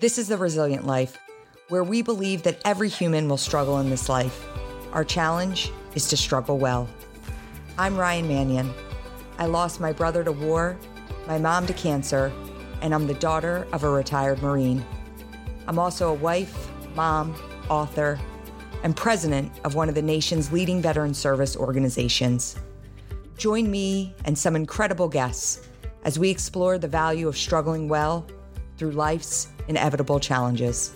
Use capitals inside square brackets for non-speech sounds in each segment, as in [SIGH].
This is The Resilient Life, where we believe that every human will struggle in this life. Our challenge is to struggle well. I'm Ryan Manion. I lost my brother to war, my mom to cancer, and I'm the daughter of a retired Marine. I'm also a wife, mom, author, and president of one of the nation's leading veteran service organizations. Join me and some incredible guests as we explore the value of struggling well through life's inevitable challenges.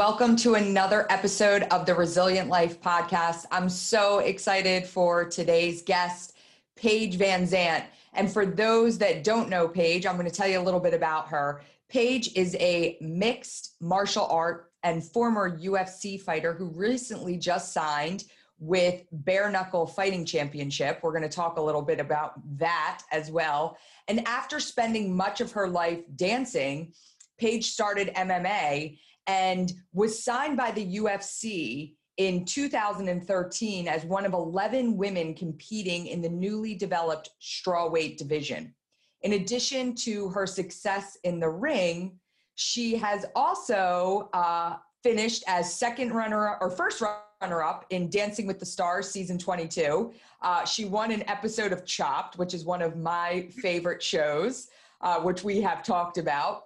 Welcome to another episode of the Resilient Life podcast. I'm so excited for today's guest, Paige VanZant. And for those that don't know Paige, I'm going to tell you a little bit about her. Paige is a mixed martial art and former UFC fighter who recently just signed with Bare Knuckle Fighting Championship. We're going to talk a little bit about that as well. And after spending much of her life dancing, Paige started MMA and was signed by the UFC in 2013 as one of 11 women competing in the newly developed strawweight division. In addition to her success in the ring, she has also uh, finished as second runner or first runner up in Dancing with the Stars season 22. Uh, she won an episode of Chopped, which is one of my favorite shows, uh, which we have talked about.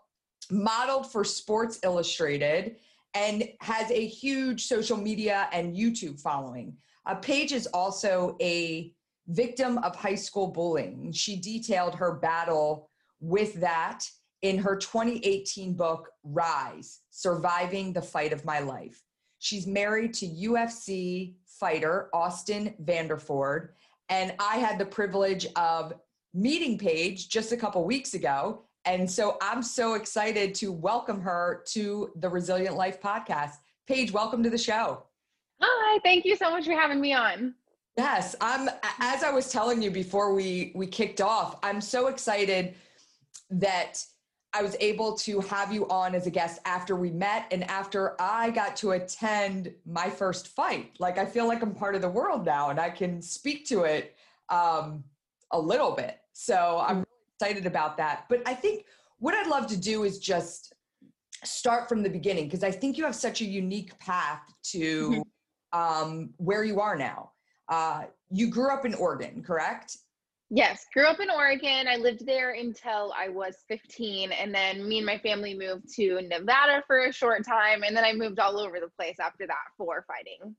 Modeled for Sports Illustrated and has a huge social media and YouTube following. Uh, Paige is also a victim of high school bullying. She detailed her battle with that in her 2018 book, Rise Surviving the Fight of My Life. She's married to UFC fighter Austin Vanderford. And I had the privilege of meeting Paige just a couple weeks ago. And so I'm so excited to welcome her to the Resilient Life podcast. Paige, welcome to the show. Hi, thank you so much for having me on. Yes, I'm as I was telling you before we we kicked off, I'm so excited that I was able to have you on as a guest after we met and after I got to attend my first fight. Like I feel like I'm part of the world now and I can speak to it um, a little bit. So I'm really excited about that. But I think what I'd love to do is just start from the beginning because I think you have such a unique path to mm-hmm. um, where you are now. Uh, you grew up in Oregon, correct? Yes, grew up in Oregon. I lived there until I was 15. And then me and my family moved to Nevada for a short time. And then I moved all over the place after that for fighting.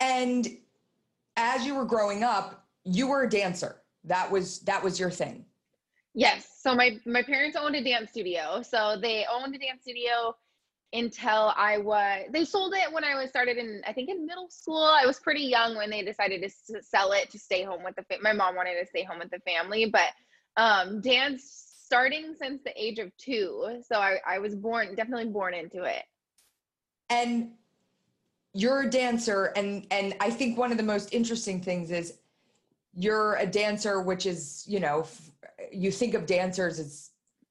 And as you were growing up, you were a dancer. That was that was your thing. Yes. So my my parents owned a dance studio. So they owned a dance studio until I was they sold it when I was started in I think in middle school. I was pretty young when they decided to sell it to stay home with the fa- my mom wanted to stay home with the family, but um dance starting since the age of 2. So I I was born definitely born into it. And you're a dancer and and I think one of the most interesting things is you're a dancer which is, you know, you think of dancers as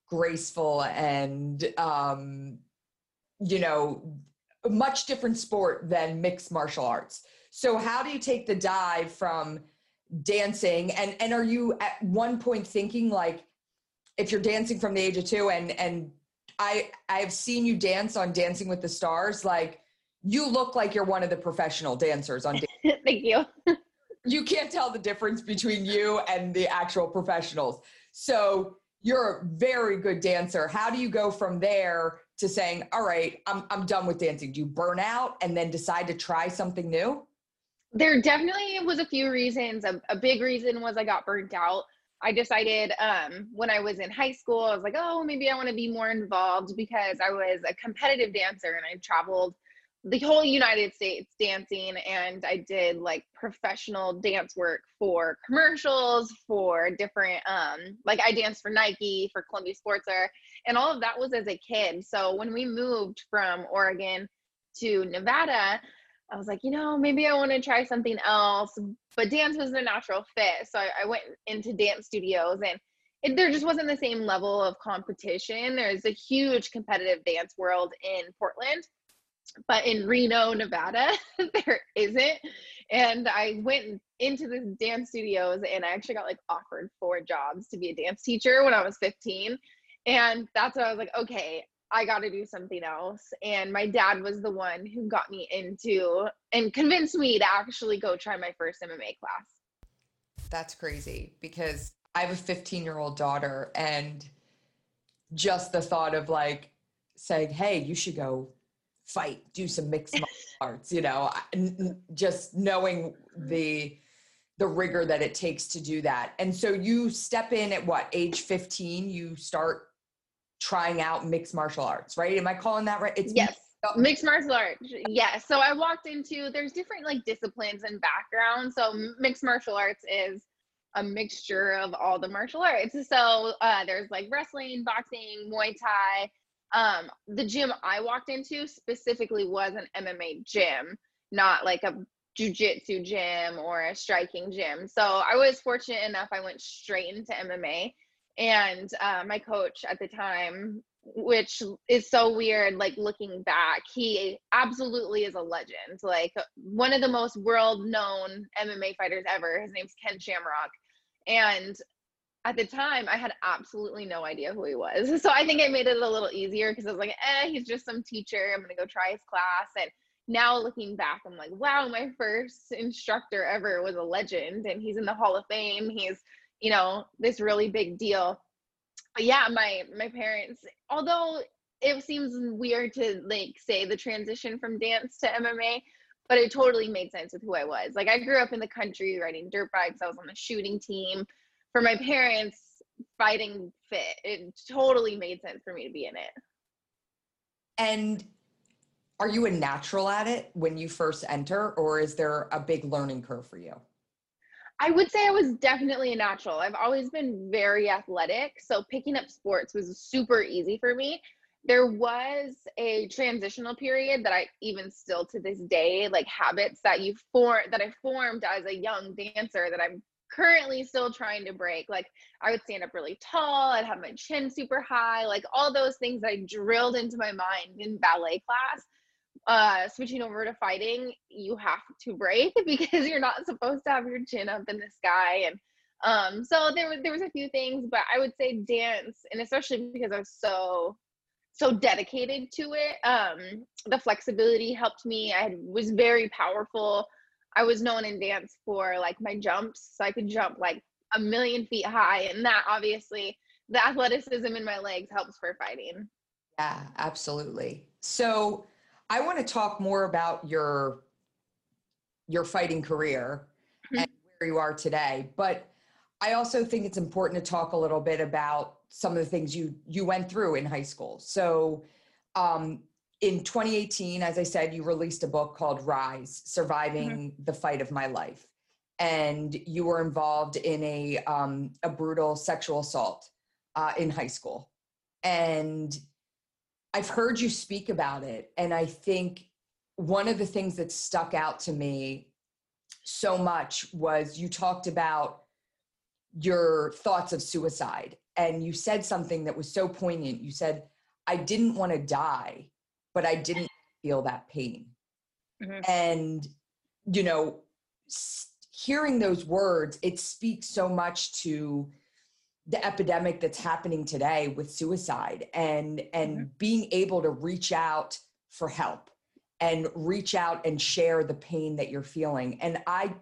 graceful and um you know, a much different sport than mixed martial arts. So how do you take the dive from dancing and and are you at one point thinking like if you're dancing from the age of 2 and and I I've seen you dance on Dancing with the Stars like you look like you're one of the professional dancers on [LAUGHS] Thank you. you can't tell the difference between you and the actual professionals. So you're a very good dancer. How do you go from there to saying, all right, I'm, I'm done with dancing? Do you burn out and then decide to try something new? There definitely was a few reasons. A, a big reason was I got burnt out. I decided um, when I was in high school, I was like, oh, maybe I want to be more involved because I was a competitive dancer and I traveled the whole United States dancing and I did like professional dance work for commercials for different um like I danced for Nike, for Columbia Sportswear, and all of that was as a kid. So when we moved from Oregon to Nevada, I was like, you know, maybe I want to try something else. But dance was the natural fit. So I, I went into dance studios and it, there just wasn't the same level of competition. There's a huge competitive dance world in Portland but in Reno, Nevada, [LAUGHS] there isn't. And I went into this dance studios and I actually got like offered four jobs to be a dance teacher when I was 15. And that's when I was like, okay, I got to do something else. And my dad was the one who got me into and convinced me to actually go try my first MMA class. That's crazy because I have a 15 year old daughter and just the thought of like saying, hey, you should go fight, do some mixed [LAUGHS] martial arts, you know, just knowing the the rigor that it takes to do that. And so you step in at what age 15, you start trying out mixed martial arts, right? Am I calling that right? It's yes. Mixed martial arts. Yes. So I walked into there's different like disciplines and backgrounds. So mixed martial arts is a mixture of all the martial arts. So uh, there's like wrestling, boxing, Muay Thai, um, the gym I walked into specifically was an MMA gym, not like a jujitsu gym or a striking gym. So I was fortunate enough, I went straight into MMA. And uh, my coach at the time, which is so weird, like looking back, he absolutely is a legend. Like one of the most world known MMA fighters ever. His name's Ken Shamrock. And at the time I had absolutely no idea who he was. [LAUGHS] So I think it made it a little easier because I was like, eh, he's just some teacher. I'm gonna go try his class. And now looking back, I'm like, wow, my first instructor ever was a legend and he's in the Hall of Fame. He's, you know, this really big deal. But yeah, my my parents, although it seems weird to like say the transition from dance to MMA, but it totally made sense with who I was. Like I grew up in the country riding dirt bikes. I was on the shooting team for my parents fighting fit it totally made sense for me to be in it and are you a natural at it when you first enter or is there a big learning curve for you I would say I was definitely a natural. I've always been very athletic, so picking up sports was super easy for me. There was a transitional period that I even still to this day like habits that you form that I formed as a young dancer that I'm currently still trying to break. Like I would stand up really tall, I'd have my chin super high, like all those things I drilled into my mind in ballet class. Uh, switching over to fighting, you have to break [LAUGHS] because you're not supposed to have your chin up in the sky. And um, so there was there was a few things, but I would say dance, and especially because I was so so dedicated to it. Um, the flexibility helped me. I was very powerful I was known in dance for like my jumps. So I could jump like a million feet high. And that obviously, the athleticism in my legs helps for fighting. Yeah, absolutely. So I want to talk more about your your fighting career mm-hmm. and where you are today. But I also think it's important to talk a little bit about some of the things you you went through in high school. So um, in 2018, as I said, you released a book called Rise Surviving mm-hmm. the Fight of My Life. And you were involved in a, um, a brutal sexual assault uh, in high school. And I've heard you speak about it. And I think one of the things that stuck out to me so much was you talked about your thoughts of suicide. And you said something that was so poignant. You said, I didn't want to die but I didn't feel that pain. Mm-hmm. And, you know, hearing those words, it speaks so much to the epidemic that's happening today with suicide and and mm-hmm. being able to reach out for help and reach out and share the pain that you're feeling and i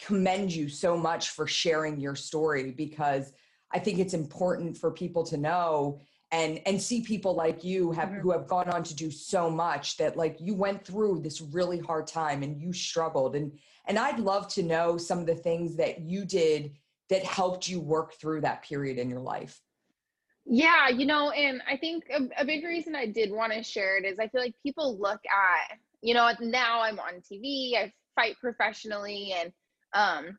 commend you so much for sharing your story because i think it's important for people to know and and see people like you have mm-hmm. who have gone on to do so much that like you went through this really hard time and you struggled and and I'd love to know some of the things that you did that helped you work through that period in your life. Yeah, you know, and I think a, a big reason I did want to share it is I feel like people look at, you know, now I'm on TV, I fight professionally and um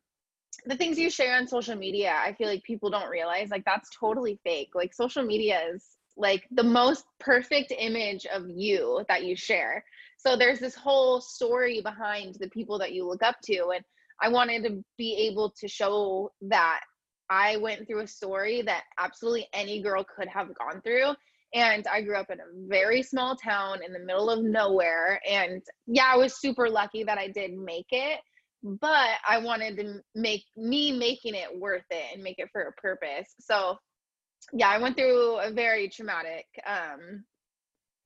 the things you share on social media, I feel like people don't realize like that's totally fake. Like social media is like the most perfect image of you that you share. So there's this whole story behind the people that you look up to. And I wanted to be able to show that I went through a story that absolutely any girl could have gone through. And I grew up in a very small town in the middle of nowhere. And yeah, I was super lucky that I did make it, but I wanted to make me making it worth it and make it for a purpose. So yeah, I went through a very traumatic um,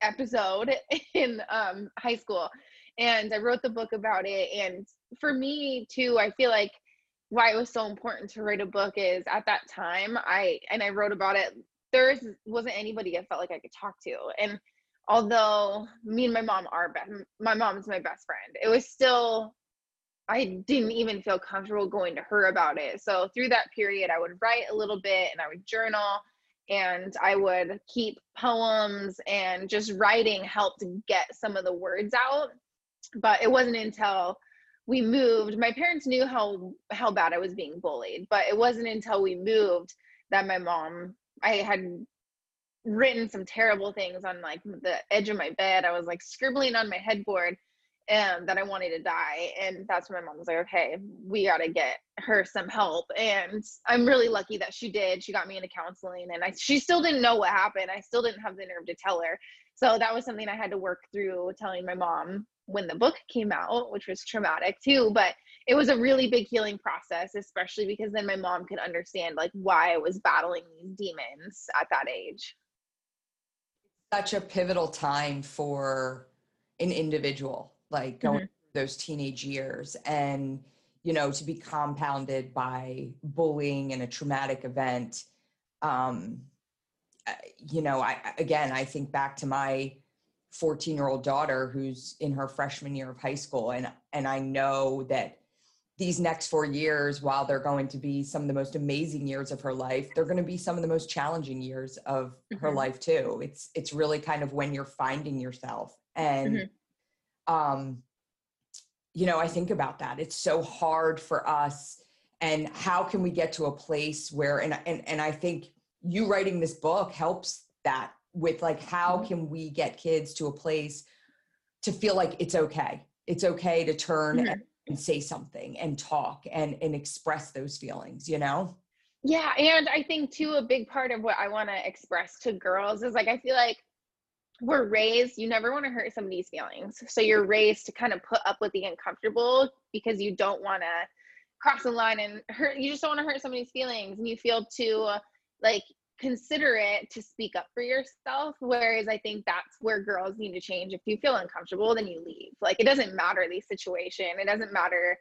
episode [LAUGHS] in um, high school and I wrote the book about it. And for me too, I feel like why it was so important to write a book is at that time I and I wrote about it. There wasn't anybody I felt like I could talk to, and although me and my mom are best, my mom's my best friend. It was still I didn't even feel comfortable going to her about it. So through that period, I would write a little bit and I would journal and I would keep poems and just writing helped get some of the words out. But it wasn't until we moved, my parents knew how how bad I was being bullied, but it wasn't until we moved that my mom I had written some terrible things on like the edge of my bed. I was like scribbling on my headboard and that I wanted to die. And that's when my mom was like, okay, we got to get her some help. And I'm really lucky that she did. She got me into counseling and I, she still didn't know what happened. I still didn't have the nerve to tell her. So that was something I had to work through telling my mom when the book came out, which was traumatic too. But it was a really big healing process, especially because then my mom could understand like why I was battling these demons at that age. Such a pivotal time for an individual like going mm-hmm. those teenage years and you know to be compounded by bullying and a traumatic event um you know i again i think back to my 14 year old daughter who's in her freshman year of high school and and i know that these next four years while they're going to be some of the most amazing years of her life they're going to be some of the most challenging years of mm-hmm. her life too it's it's really kind of when you're finding yourself and mm-hmm um, you know, I think about that. It's so hard for us. And how can we get to a place where, and, and, and I think you writing this book helps that with like, how mm-hmm. can we get kids to a place to feel like it's okay? It's okay to turn mm-hmm. and, and say something and talk and, and express those feelings, you know? Yeah. And I think too, a big part of what I want to express to girls is like, I feel like we're raised you never want to hurt somebody's feelings so you're raised to kind of put up with the uncomfortable because you don't want to cross the line and hurt you just don't want to hurt somebody's feelings and you feel too like considerate to speak up for yourself whereas i think that's where girls need to change. If you feel uncomfortable then you leave. Like it doesn't matter the situation. It doesn't matter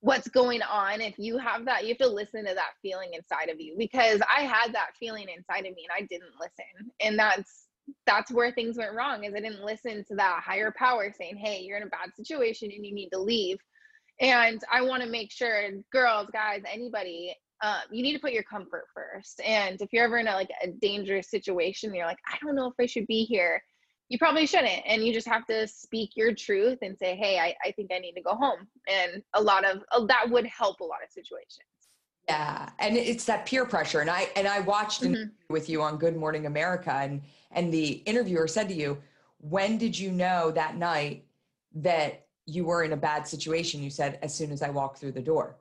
what's going on. If you have that you have to listen to that feeling inside of you because i had that feeling inside of me and i didn't listen. And that's that's where things went wrong is i didn't listen to that higher power saying hey you're in a bad situation and you need to leave. And i want to make sure girls guys anybody um, you need to put your comfort first. And if you're ever in a like a dangerous situation you're like i don't know if i should be here you probably shouldn't. And you just have to speak your truth and say hey i, I think i need to go home. And a lot of uh, that would help a lot of situations. Yeah. And it's that peer pressure. And i and i watched mm-hmm. with you on good morning america and and the interviewer said to you when did you know that night that you were in a bad situation? You said as soon as i walked through the door.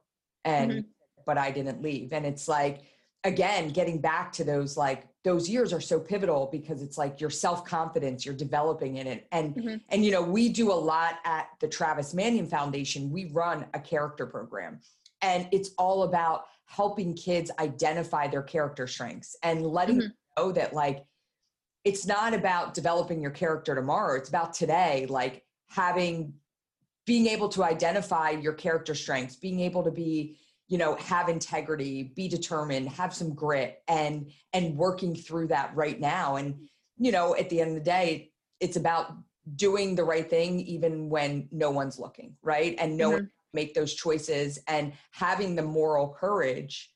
And mm-hmm. But i didn't leave. And it's like again getting back to those like those years are so pivotal because it's like your self-confidence you're developing in it. And mm-hmm. and you know we do a lot at the travis manion foundation. We run a character program. And it's all about helping kids identify their character strengths and letting mm-hmm. know that like it's not about developing your character tomorrow. It's about today like having being able to identify your character strengths being able to be you know have integrity be determined have some grit and and working through that right now and you know at the end of the day it's about doing the right thing even when no one's looking right and no mm-hmm. make those choices and having the moral courage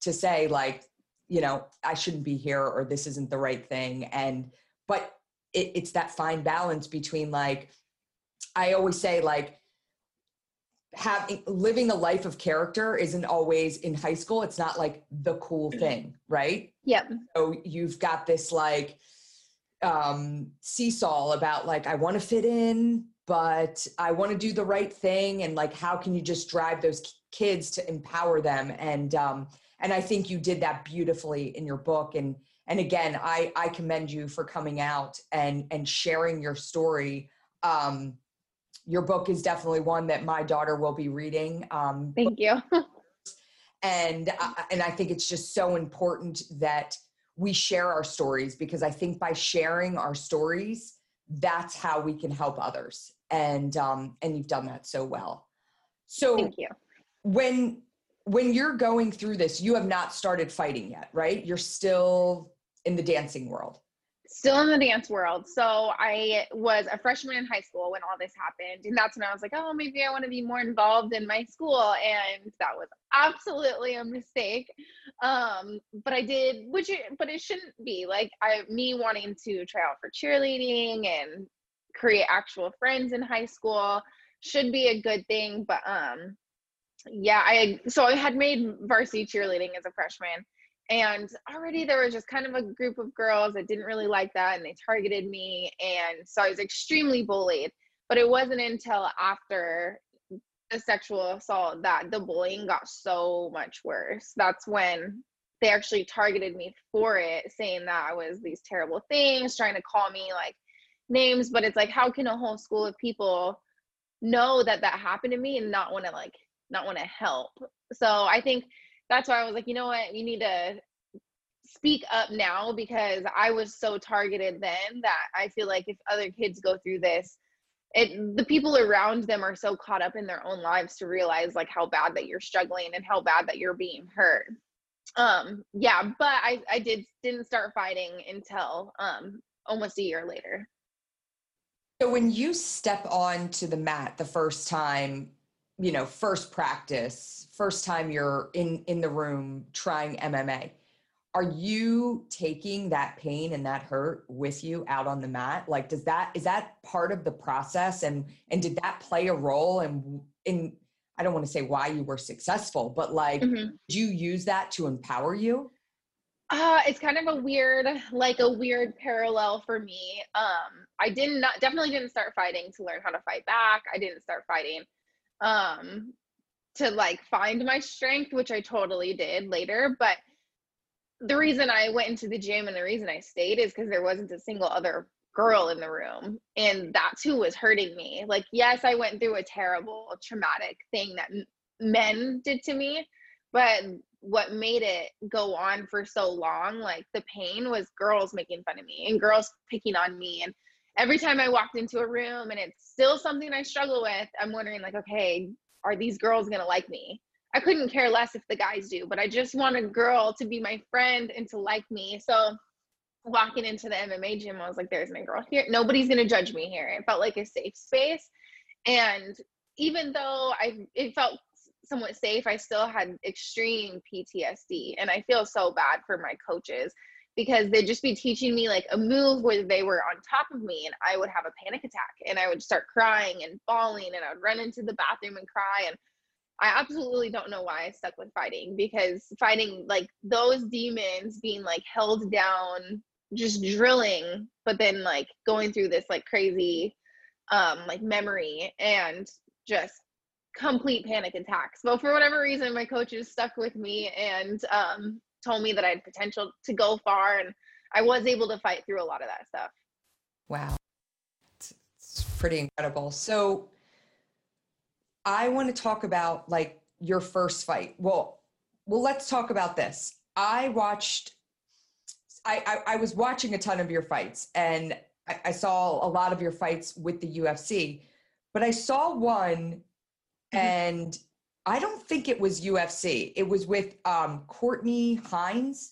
to say like you know i shouldn't be here or this isn't the right thing and but it, it's that fine balance between like i always say like having living a life of character isn't always in high school. It's not like the cool mm-hmm. thing right? Yep. So you've got this like um seesaw about like i want to fit in but i want to do the right thing and like how can you just drive those kids to empower them? And um and i think you did that beautifully in your book. And and again, I I commend you for coming out and and sharing your story. Um, your book is definitely one that my daughter will be reading. Um, Thank you. [LAUGHS] and I, and I think it's just so important that we share our stories because I think by sharing our stories, that's how we can help others. And um, and you've done that so well. So Thank you. when when you're going through this, you have not started fighting yet, right? You're still in the dancing world. Still in the dance world. So I was a freshman in high school when all this happened. And that's when I was like, oh, maybe I want to be more involved in my school. And that was absolutely a mistake. Um, but I did, which, it, but it shouldn't be like I, me wanting to try out for cheerleading and create actual friends in high school should be a good thing. But um, yeah, I so I had made varsity cheerleading as a freshman, and already there was just kind of a group of girls that didn't really like that, and they targeted me, and so I was extremely bullied. But it wasn't until after the sexual assault that the bullying got so much worse. That's when they actually targeted me for it, saying that I was these terrible things, trying to call me like names. But it's like, how can a whole school of people know that that happened to me and not want to like not want to help. So I think that's why I was like, you know what, you need to speak up now because I was so targeted then that I feel like if other kids go through this, it the people around them are so caught up in their own lives to realize like how bad that you're struggling and how bad that you're being hurt. Um yeah, but I I did didn't start fighting until um almost a year later. So when you step onto the mat the first time, you know, first practice, first time you're in in the room trying MMA, are you taking that pain and that hurt with you out on the mat? Like does that is that part of the process and and did that play a role in in I don't want to say why you were successful, but like Mm-hmm. did you use that to empower you? Uh, it's kind of a weird, like a weird parallel for me. Um, I did not definitely didn't start fighting to learn how to fight back. I didn't start fighting um to like find my strength, which I totally did later. But the reason I went into the gym and the reason I stayed is because there wasn't a single other girl in the room. And that's who was hurting me. Like, yes, I went through a terrible, traumatic thing that m- men did to me, but what made it go on for so long, like the pain was girls making fun of me and girls picking on me. And every time I walked into a room and it's still something I struggle with, I'm wondering, like, okay, are these girls gonna like me? I couldn't care less if the guys do, but I just want a girl to be my friend and to like me. So walking into the MMA gym, I was like, there's my girl here. Nobody's gonna judge me here. It felt like a safe space. And even though I it felt somewhat safe, I still had extreme PTSD. And I feel so bad for my coaches because they'd just be teaching me like a move where they were on top of me and I would have a panic attack and I would start crying and bawling and I would run into the bathroom and cry. And I absolutely don't know why I stuck with fighting because fighting like those demons being like held down just drilling but then like going through this like crazy um like memory and just complete panic attacks. But for whatever reason my coaches stuck with me and um told me that I had potential to go far and I was able to fight through a lot of that stuff. Wow. It's, it's pretty incredible. So I want to talk about like your first fight. Well, well, let's talk about this. I watched I, I, I was watching a ton of your fights and I, I saw a lot of your fights with the UFC, but I saw one Mhm. and I don't think it was UFC. It was with um, Courtney Himes.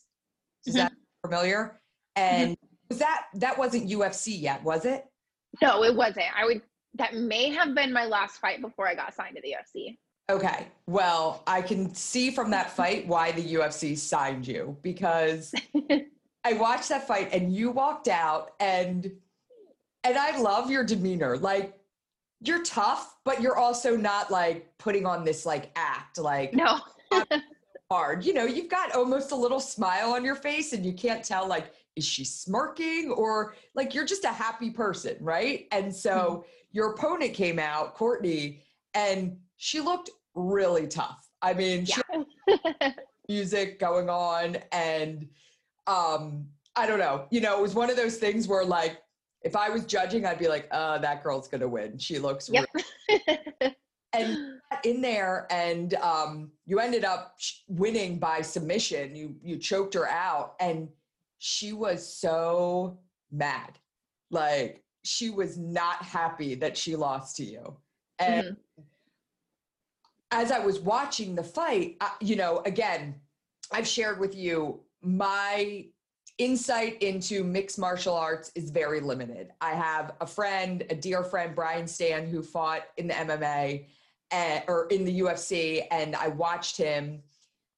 Is that familiar? And was that that wasn't UFC yet, was it? No, it wasn't. I would that may have been my last fight before I got signed to the UFC. Okay. Well, I can see from that fight why the UFC signed you because [LAUGHS] I watched that fight and you walked out and and I love your demeanor. Like you're tough, but you're also not like putting on this like act like No. [LAUGHS] hard. You know, you've got almost a little smile on your face and you can't tell like is she smirking or like you're just a happy person, right? And so your opponent came out, Courtney, and she looked really tough. I mean, Yeah. [LAUGHS] music going on and um I don't know. You know, it was one of those things where like if I was judging, I'd be like, uh, that girl's gonna win. She looks yep. [LAUGHS] and in there and um, you ended up winning by submission. You you choked her out and she was so mad. Like she was not happy that she lost to you. And mm-hmm. as I was watching the fight, I, you know, again, I've shared with you my insight into mixed martial arts is very limited. I have a friend, a dear friend, Brian Stann, who fought in the MMA and, or in the UFC, and I watched him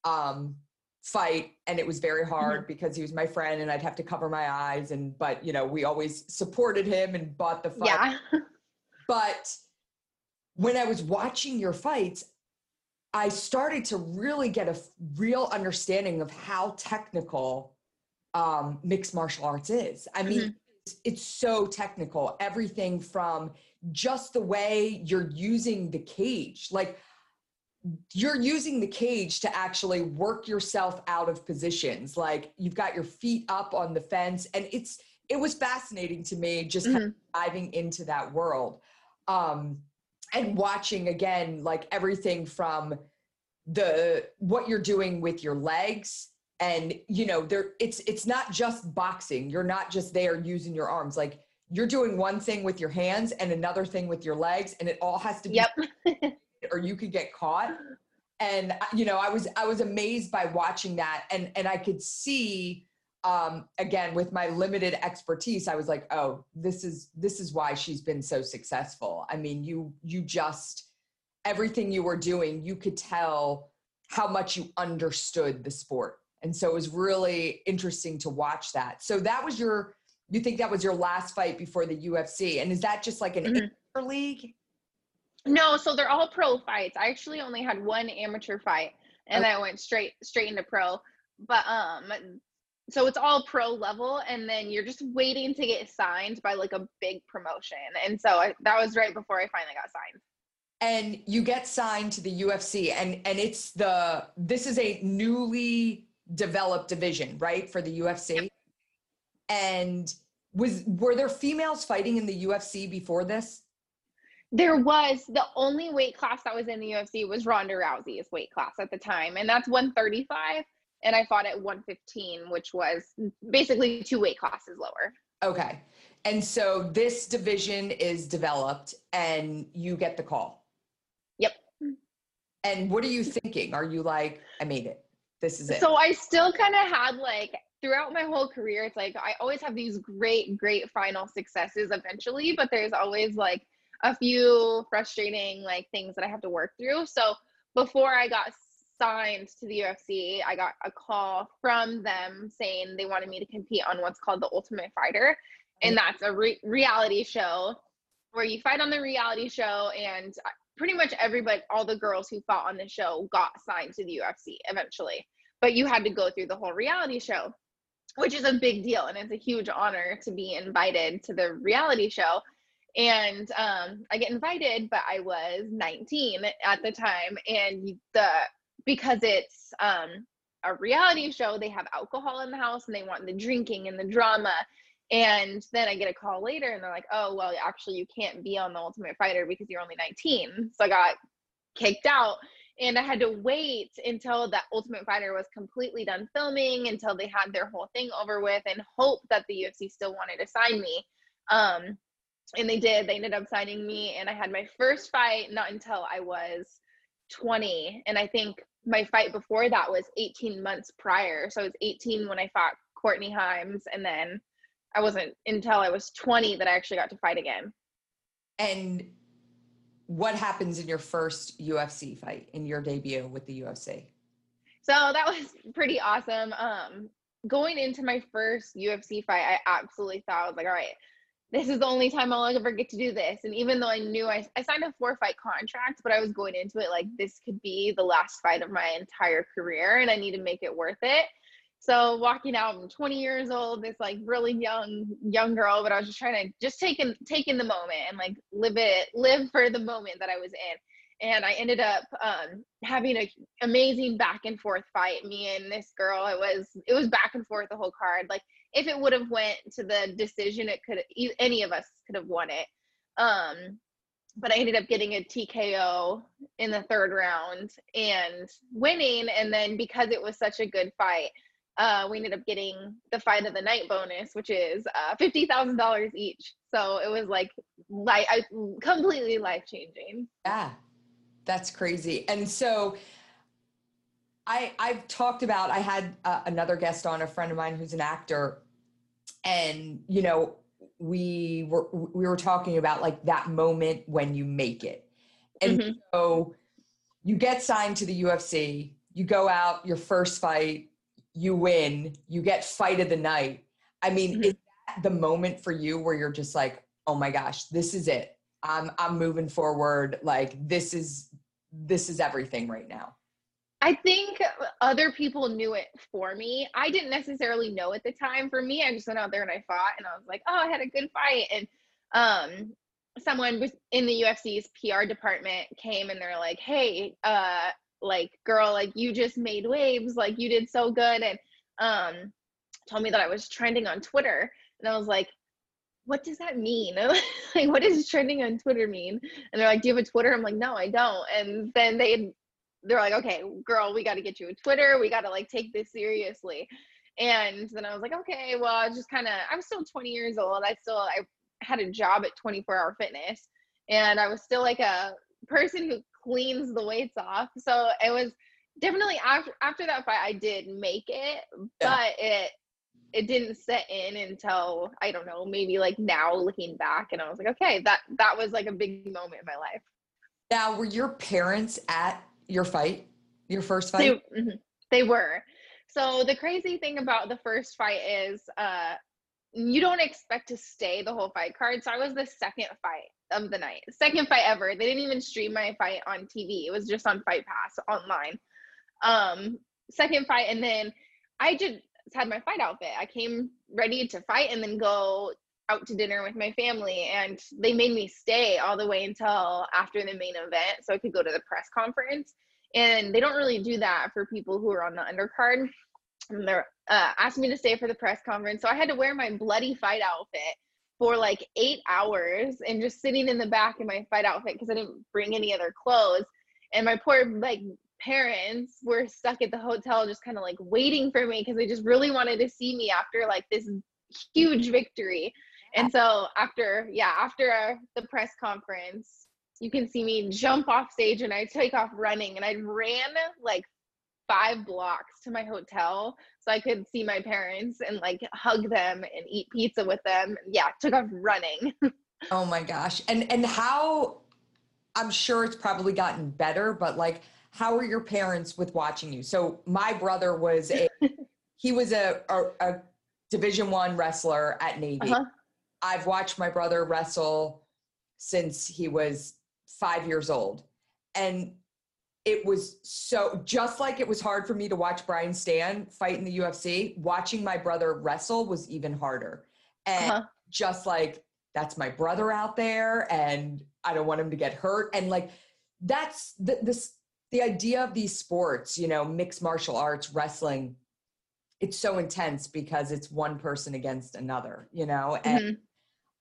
um, fight, and it was very hard mm-hmm. because he was my friend, and I'd have to cover my eyes. And but you know, we always supported him and bought the fight. Yeah. [LAUGHS] but when I was watching your fights, I started to really get a real understanding of how technical um, mixed martial arts is. I mean, mm-hmm. it's, it's so technical. Everything from just the way you're using the cage, like you're using the cage to actually work yourself out of positions. Like you've got your feet up on the fence, and it's it was fascinating to me just mm-hmm. kind of diving into that world. Um, and watching again like everything from the what you're doing with your legs and you know there it's it's not just boxing. You're not just there using your arms. Like you're doing one thing with your hands and another thing with your legs and it all has to be yep. [LAUGHS] or you could get caught. And you know i was i was amazed by watching that and and i could see um again with my limited expertise i was like oh this is this is why she's been so successful. I mean you you just everything you were doing you could tell how much you understood the sport and so it was really interesting to watch that. So that was your, you think that was your last fight before the UFC? And is that just like an mm-hmm. league? No, so they're all pro fights. I actually only had one amateur fight and okay. I went straight straight into pro. But um so it's all pro level and then you're just waiting to get signed by like a big promotion. And so I, that was right before I finally got signed and you get signed to the UFC and and it's the this is a newly developed division, right, for the UFC. Yep. And was were there females fighting in the UFC before this? There was the only weight class that was in the UFC was Ronda Rousey's weight class at the time, and that's 135. And I fought at 115, which was basically two weight classes lower. Okay. And so this division is developed and you get the call. Yep. And what are you thinking? Are you like, I made it? This is it. So I still kind of had like throughout my whole career, it's like I always have these great, great final successes eventually, but there's always like a few frustrating like things that I have to work through. So before I got signed to the UFC, I got a call from them saying they wanted me to compete on what's called the Ultimate Fighter. And mm. that's a re- reality show where you fight on the reality show and pretty much everybody, all the girls who fought on the show got signed to the UFC eventually. But you had to go through the whole reality show, which is a big deal. And it's a huge honor to be invited to the reality show. And um, I get invited, but I was 19 at the time. And the because it's um, a reality show, they have alcohol in the house and they want the drinking and the drama. And then I get a call later and they're like, oh, well, actually, you can't be on the Ultimate Fighter because you're only 19. So I got kicked out. And I had to wait until that Ultimate Fighter was completely done filming, until they had their whole thing over with, and hope that the UFC still wanted to sign me. Um, and they did. They ended up signing me. And I had my first fight not until I was 20. And I think my fight before that was 18 months prior. So I was 18 when I fought Courtney Himes. And then I wasn't until I was 20 that I actually got to fight again. And what happens in your first UFC fight in your debut with the UFC? So that was [LAUGHS] pretty awesome. Um, going into my first UFC fight, I absolutely thought I was like, all right, this is the only time I'll ever get to do this. And even though I knew I, I signed a four fight contract, but I was going into it like this could be the last fight of my entire career and I need to make it worth it. So walking out, I'm 20 years old, this like really young young girl, but I was just trying to just take in take in the moment and like live it, live for the moment that I was in. and I ended up um, having an amazing back and forth fight. Me and this girl, it was it was back and forth the whole card. Like if it would have went to the decision, it could any of us could have won it. Um, but I ended up getting a TKO in the third round and winning. And then because it was such a good fight, uh, we ended up getting the fight of the night bonus, which is uh, fifty thousand dollars each. So it was like like I, completely life changing. Yeah, that's crazy. And so I I've talked about I had uh, another guest on a friend of mine who's an actor, and you know we were we were talking about like that moment when you make it and mm-hmm. so you get signed to the UFC you go out your first fight you win you get fight of the night i mean mm-hmm. is that the moment for you where you're just like oh my gosh this is it i'm i'm moving forward like this is this is everything right now I think other people knew it for me. I didn't necessarily know at the time. For me, I just went out there and I fought and I was like, oh, I had a good fight. And um, someone was in the UFC's PR department came and they're like, hey, uh, like girl, like you just made waves, like you did so good. And um, told me that I was trending on Twitter. And I was like, what does that mean? [LAUGHS] like, what does trending on Twitter mean? And they're like, do you have a Twitter? I'm like, no, I don't. And then they they're like, okay, girl, we got to get you a Twitter. We got to like take this seriously. And then I was like, okay, well, I just kind of, I'm still 20 years old. I still, I had a job at 24 hour fitness and I was still like a person who cleans the weights off. So it was definitely after, after that fight, I did make it, yeah. but it, it didn't set in until I don't know, maybe like now looking back and I was like, okay, that, that was like a big moment in my life. Now, were your parents at your fight, your first fight? They, mm-hmm, they were. So the crazy thing about the first fight is uh you don't expect to stay the whole fight card. So I was the second fight of the night. Second fight ever. They didn't even stream my fight on TV. It was just on Fight Pass online. Um second fight and then I just had my fight outfit. I came ready to fight and then go out to dinner with my family and they made me stay all the way until after the main event so I could go to the press conference. And they don't really do that for people who are on the undercard. And they're uh, asked me to stay for the press conference. So I had to wear my bloody fight outfit for like eight hours and just sitting in the back in my fight outfit because I didn't bring any other clothes. And my poor like parents were stuck at the hotel just kind of like waiting for me because they just really wanted to see me after like this huge victory. And so after, yeah, after the press conference, you can see me jump off stage and I take off running and I ran like five blocks to my hotel so I could see my parents and like hug them and eat pizza with them. Yeah, took off running. [LAUGHS] oh my gosh. And and how I'm sure it's probably gotten better, but like how are your parents with watching you? So my brother was a [LAUGHS] he was a a, a division 1 wrestler at Navy. Uh-huh. I've watched my brother wrestle since he was five years old. And it was so just like it was hard for me to watch Brian Stann fight in the UFC, watching my brother wrestle was even harder. And uh-huh. just like that's my brother out there and I don't want him to get hurt. And like that's the this the idea of these sports, you know, mixed martial arts, wrestling, it's so intense because it's one person against another, you know, and mm-hmm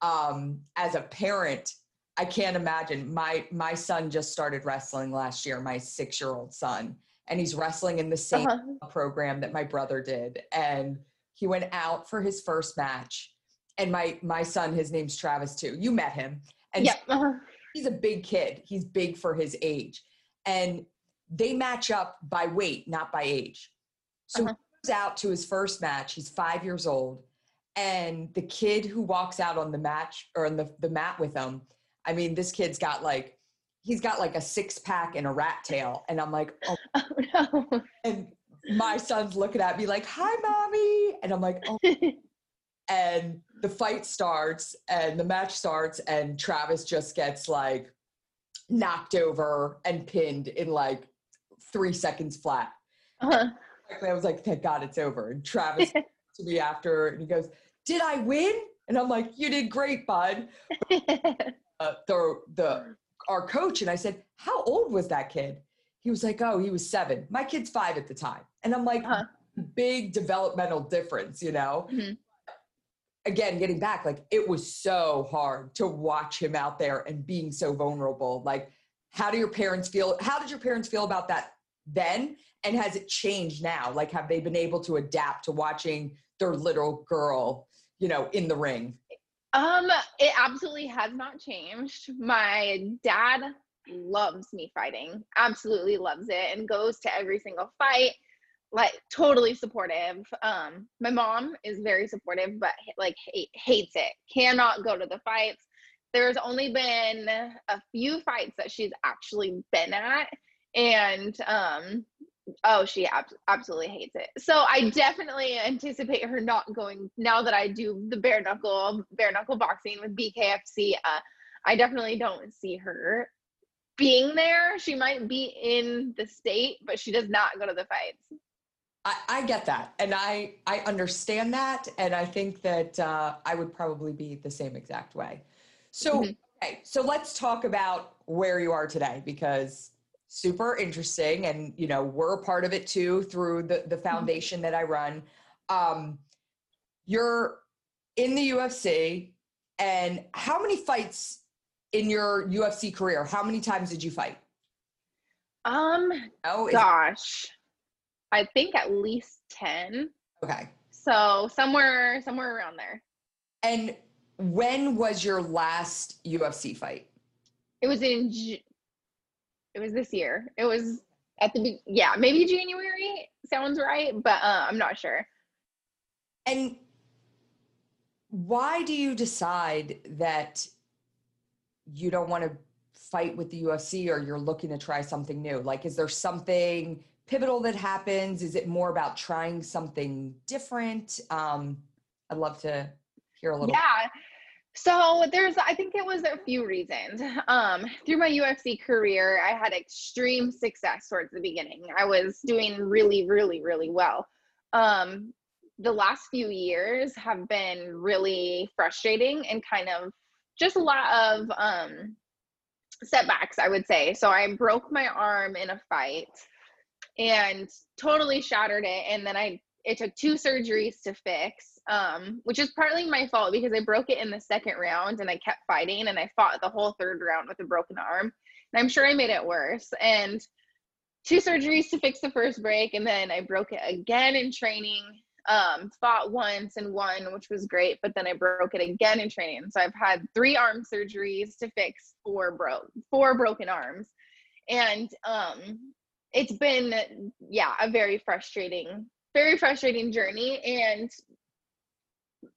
um, as a parent, I can't imagine. My my son just started wrestling last year. My six year old son, and he's wrestling in the same uh-huh. program that my brother did. And he went out for his first match. And my my son, his name's Travis too. You met him, and yep. uh-huh. he's a big kid. He's big for his age, and they match up by weight, not by age. So uh-huh. he goes out to his first match. He's five years old and the kid who walks out on the match or on the, the mat with him i mean this kid's got like he's got like a six pack and a rat tail and i'm like oh, [LAUGHS] oh no and my son's looking at me like hi mommy and i'm like oh [LAUGHS] and the fight starts and the match starts and travis just gets like knocked over and pinned in like three seconds flat uh-huh. i was like thank god it's over and travis [LAUGHS] to me after and he goes, Did I win? And I'm like, You did great, bud. Uh, the the our coach and I said, How old was that kid? He was like, Oh, he was seven. My kid's five at the time. And I'm like, uh-huh. Big developmental difference, you know? Mm-hmm. Again, getting back, like it was so hard to watch him out there and being so vulnerable. Like, how do your parents feel? How did your parents feel about that then? And has it changed now? Like, have they been able to adapt to watching their little girl, you know, in the ring? Um, it absolutely has not changed. My dad loves me fighting, absolutely loves it, and goes to every single fight. Like totally supportive. Um, my mom is very supportive, but like hate, hates it. Cannot go to the fights. There's only been a few fights that she's actually been at, and um, Oh, she ab- absolutely hates it. So I [LAUGHS] definitely anticipate her not going now that I do the bare knuckle bare knuckle boxing with BKFC. Uh, I definitely don't see her being there. She might be in the state, but she does not go to the fights. I, I get that, and I I understand that, and I think that uh, I would probably be the same exact way. So mm-hmm. okay, so let's talk about where you are today because super interesting and you know we're a part of it too through the the mm-hmm. foundation that i run. Um you're in the ufc and how many fights in your ufc career how many times did you fight? Um oh gosh. I think at least 10 okay. So somewhere somewhere around there. And when was your last ufc fight? It was in it was this year. It was at the yeah, maybe January sounds right, but uh, I'm not sure. And why do you decide that you don't want to fight with the UFC or you're looking to try something new? Like, is there something pivotal that happens? Is it more about trying something different? Um, I'd love to hear a little. Yeah. So there's, I think it was a few reasons. Um, through my UFC career, I had extreme success towards the beginning. I was doing really, really, really well. Um, the last few years have been really frustrating and kind of just a lot of um, setbacks, I would say. So I broke my arm in a fight and totally shattered it. And then I it took two surgeries to fix um, which is partly my fault because i broke it in the second round and i kept fighting and i fought the whole third round with a broken arm. And i'm sure i made it worse. And two surgeries to fix the first break and then i broke it again in training um, fought once and won which was great but then i broke it again in training. So i've had three arm surgeries to fix four broke four broken arms. And um, it's been yeah a very frustrating very frustrating journey. And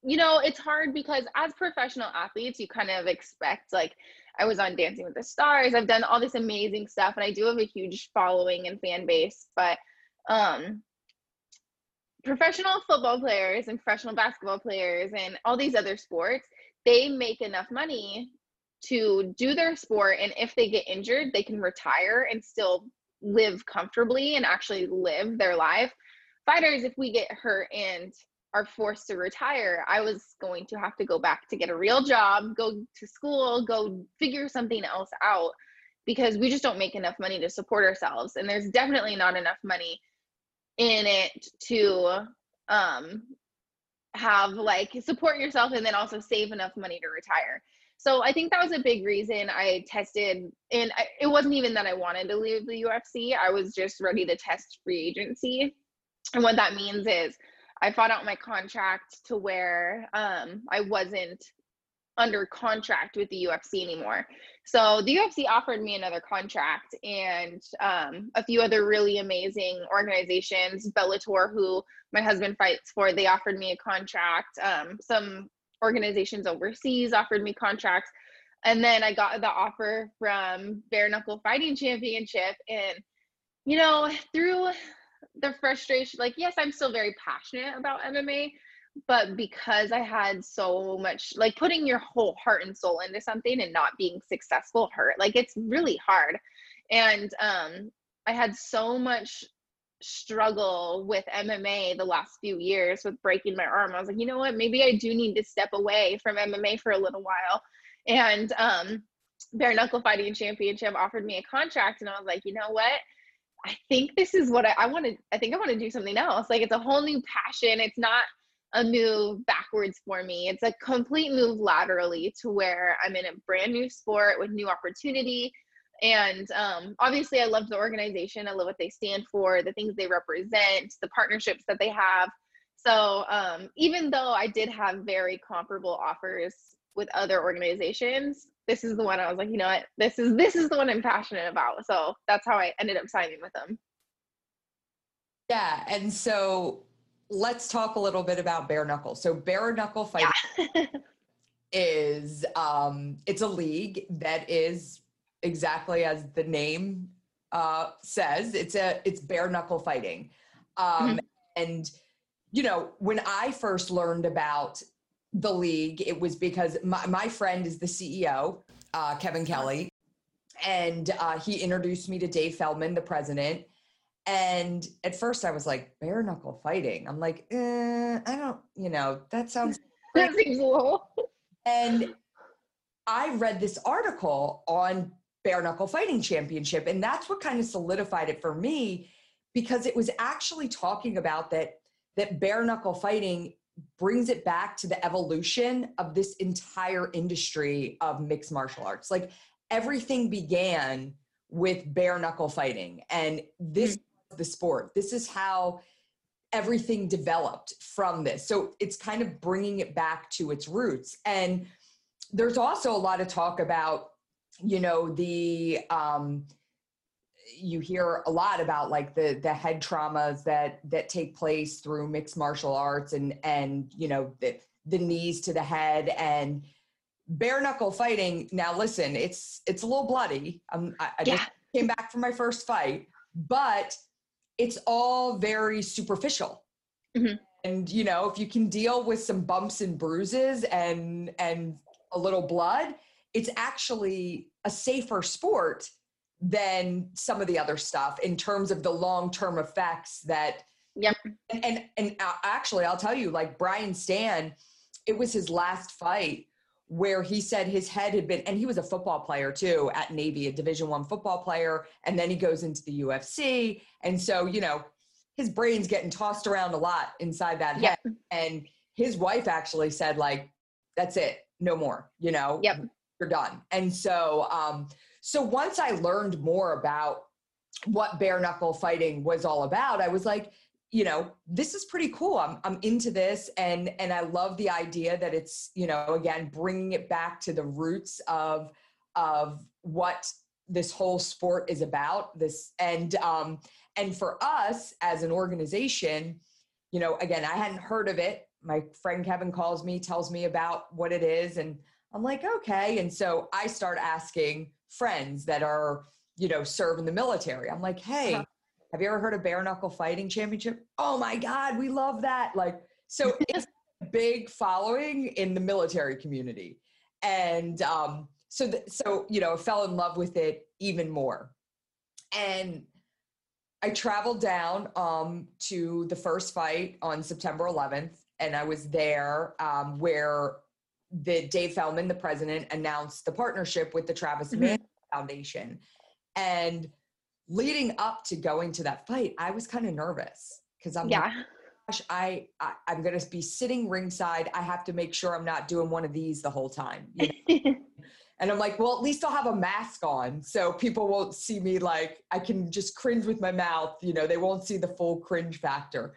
you know it's hard because as professional athletes you kind of expect like i was on dancing with the stars i've done all this amazing stuff and i do have a huge following and fan base but um professional football players and professional basketball players and all these other sports they make enough money to do their sport and if they get injured they can retire and still live comfortably and actually live their life fighters, if we get hurt and are forced to retire, I was going to have to go back to get a real job, go to school, go figure something else out because we just don't make enough money to support ourselves. And there's definitely not enough money in it to um have like support yourself and then also save enough money to retire. So I think that was a big reason I tested and I, it wasn't even that I wanted to leave the UFC. I was just ready to test free agency and what that means is I fought out my contract to where um, I wasn't under contract with the UFC anymore. So the UFC offered me another contract and um, a few other really amazing organizations, Bellator, who my husband fights for, they offered me a contract. Um, some organizations overseas offered me contracts. And then I got the offer from Bare Knuckle Fighting Championship. And, you know, through the frustration like yes i'm still very passionate about mma but because i had so much like putting your whole heart and soul into something and not being successful hurt like it's really hard. And um i had so much struggle with mma the last few years with breaking my arm. I was like you know what? Maybe i do need to step away from mma for a little while. And um bare knuckle fighting championship offered me a contract and i was like you know what i think this is what i, I want to i think i want to do something else. Like it's a whole new passion. It's not a move backwards for me. It's a complete move laterally to where i'm in a brand new sport with new opportunity. And um, obviously i love the organization. I love what they stand for the things they represent the partnerships that they have. So um, even though i did have very comparable offers with other organizations this is the one i was like you know what this is this is the one i'm passionate about so that's how i ended up signing with them yeah and so let's talk a little bit about bare knuckle so bare knuckle fighting yeah. [LAUGHS] is um it's a league that is exactly as the name uh, says. It's a it's bare knuckle fighting, um, mm-hmm. and you know when I first learned about the league, it was because my, my friend is the CEO, uh, Kevin Kelly, and uh, he introduced me to Dave Feldman, the president. And at first, I was like, bare knuckle fighting. I'm like, eh, I don't, you know, that sounds. [LAUGHS] that seems cool. And I read this article on bare knuckle fighting championship and that's what kind of solidified it for me because it was actually talking about that that bare knuckle fighting brings it back to the evolution of this entire industry of mixed martial arts. Like everything began with bare knuckle fighting and this mm-hmm. the sport. This is how everything developed from this. So it's kind of bringing it back to its roots. And there's also a lot of talk about you know the um you hear a lot about like the the head traumas that that take place through mixed martial arts and and you know the the knees to the head and bare knuckle fighting now listen it's it's a little bloody um, i, I yeah. just came back from my first fight but it's all very superficial mm-hmm. and you know if you can deal with some bumps and bruises and and a little blood it's actually a safer sport than some of the other stuff in terms of the long-term effects that yep and, and and actually i'll tell you like brian stann it was his last fight where he said his head had been and he was a football player too at navy a division one football player and then he goes into the ufc and so you know his brain's getting tossed around a lot inside that head. Yep. and his wife actually said like that's it. No more. You know yep. you're done. And so, um, so once I learned more about what bare knuckle fighting was all about, I was like, you know, this is pretty cool. I'm I'm into this, and and I love the idea that it's you know again bringing it back to the roots of of what this whole sport is about. This and um and for us as an organization, you know, again, I hadn't heard of it. My friend Kevin calls me, tells me about what it is, and I'm like, okay. And so I start asking friends that are, you know, serve in the military. I'm like, hey, uh-huh. have you ever heard of bare knuckle fighting championship? Oh my God, we love that. Like, so [LAUGHS] it's a big following in the military community. And um, so, th- so, you know, fell in love with it even more. And I traveled down um, to the first fight on September 11th, and I was there um, where the Dave Feldman, the president, announced the partnership with the Travis mm-hmm. Foundation. And leading up to going to that fight, I was kind of nervous because I'm yeah. Like, gosh, I, I am gonna be sitting ringside. I have to make sure I'm not doing one of these the whole time. You know? [LAUGHS] and I'm like, well, at least I'll have a mask on, so people won't see me like I can just cringe with my mouth. You know, they won't see the full cringe factor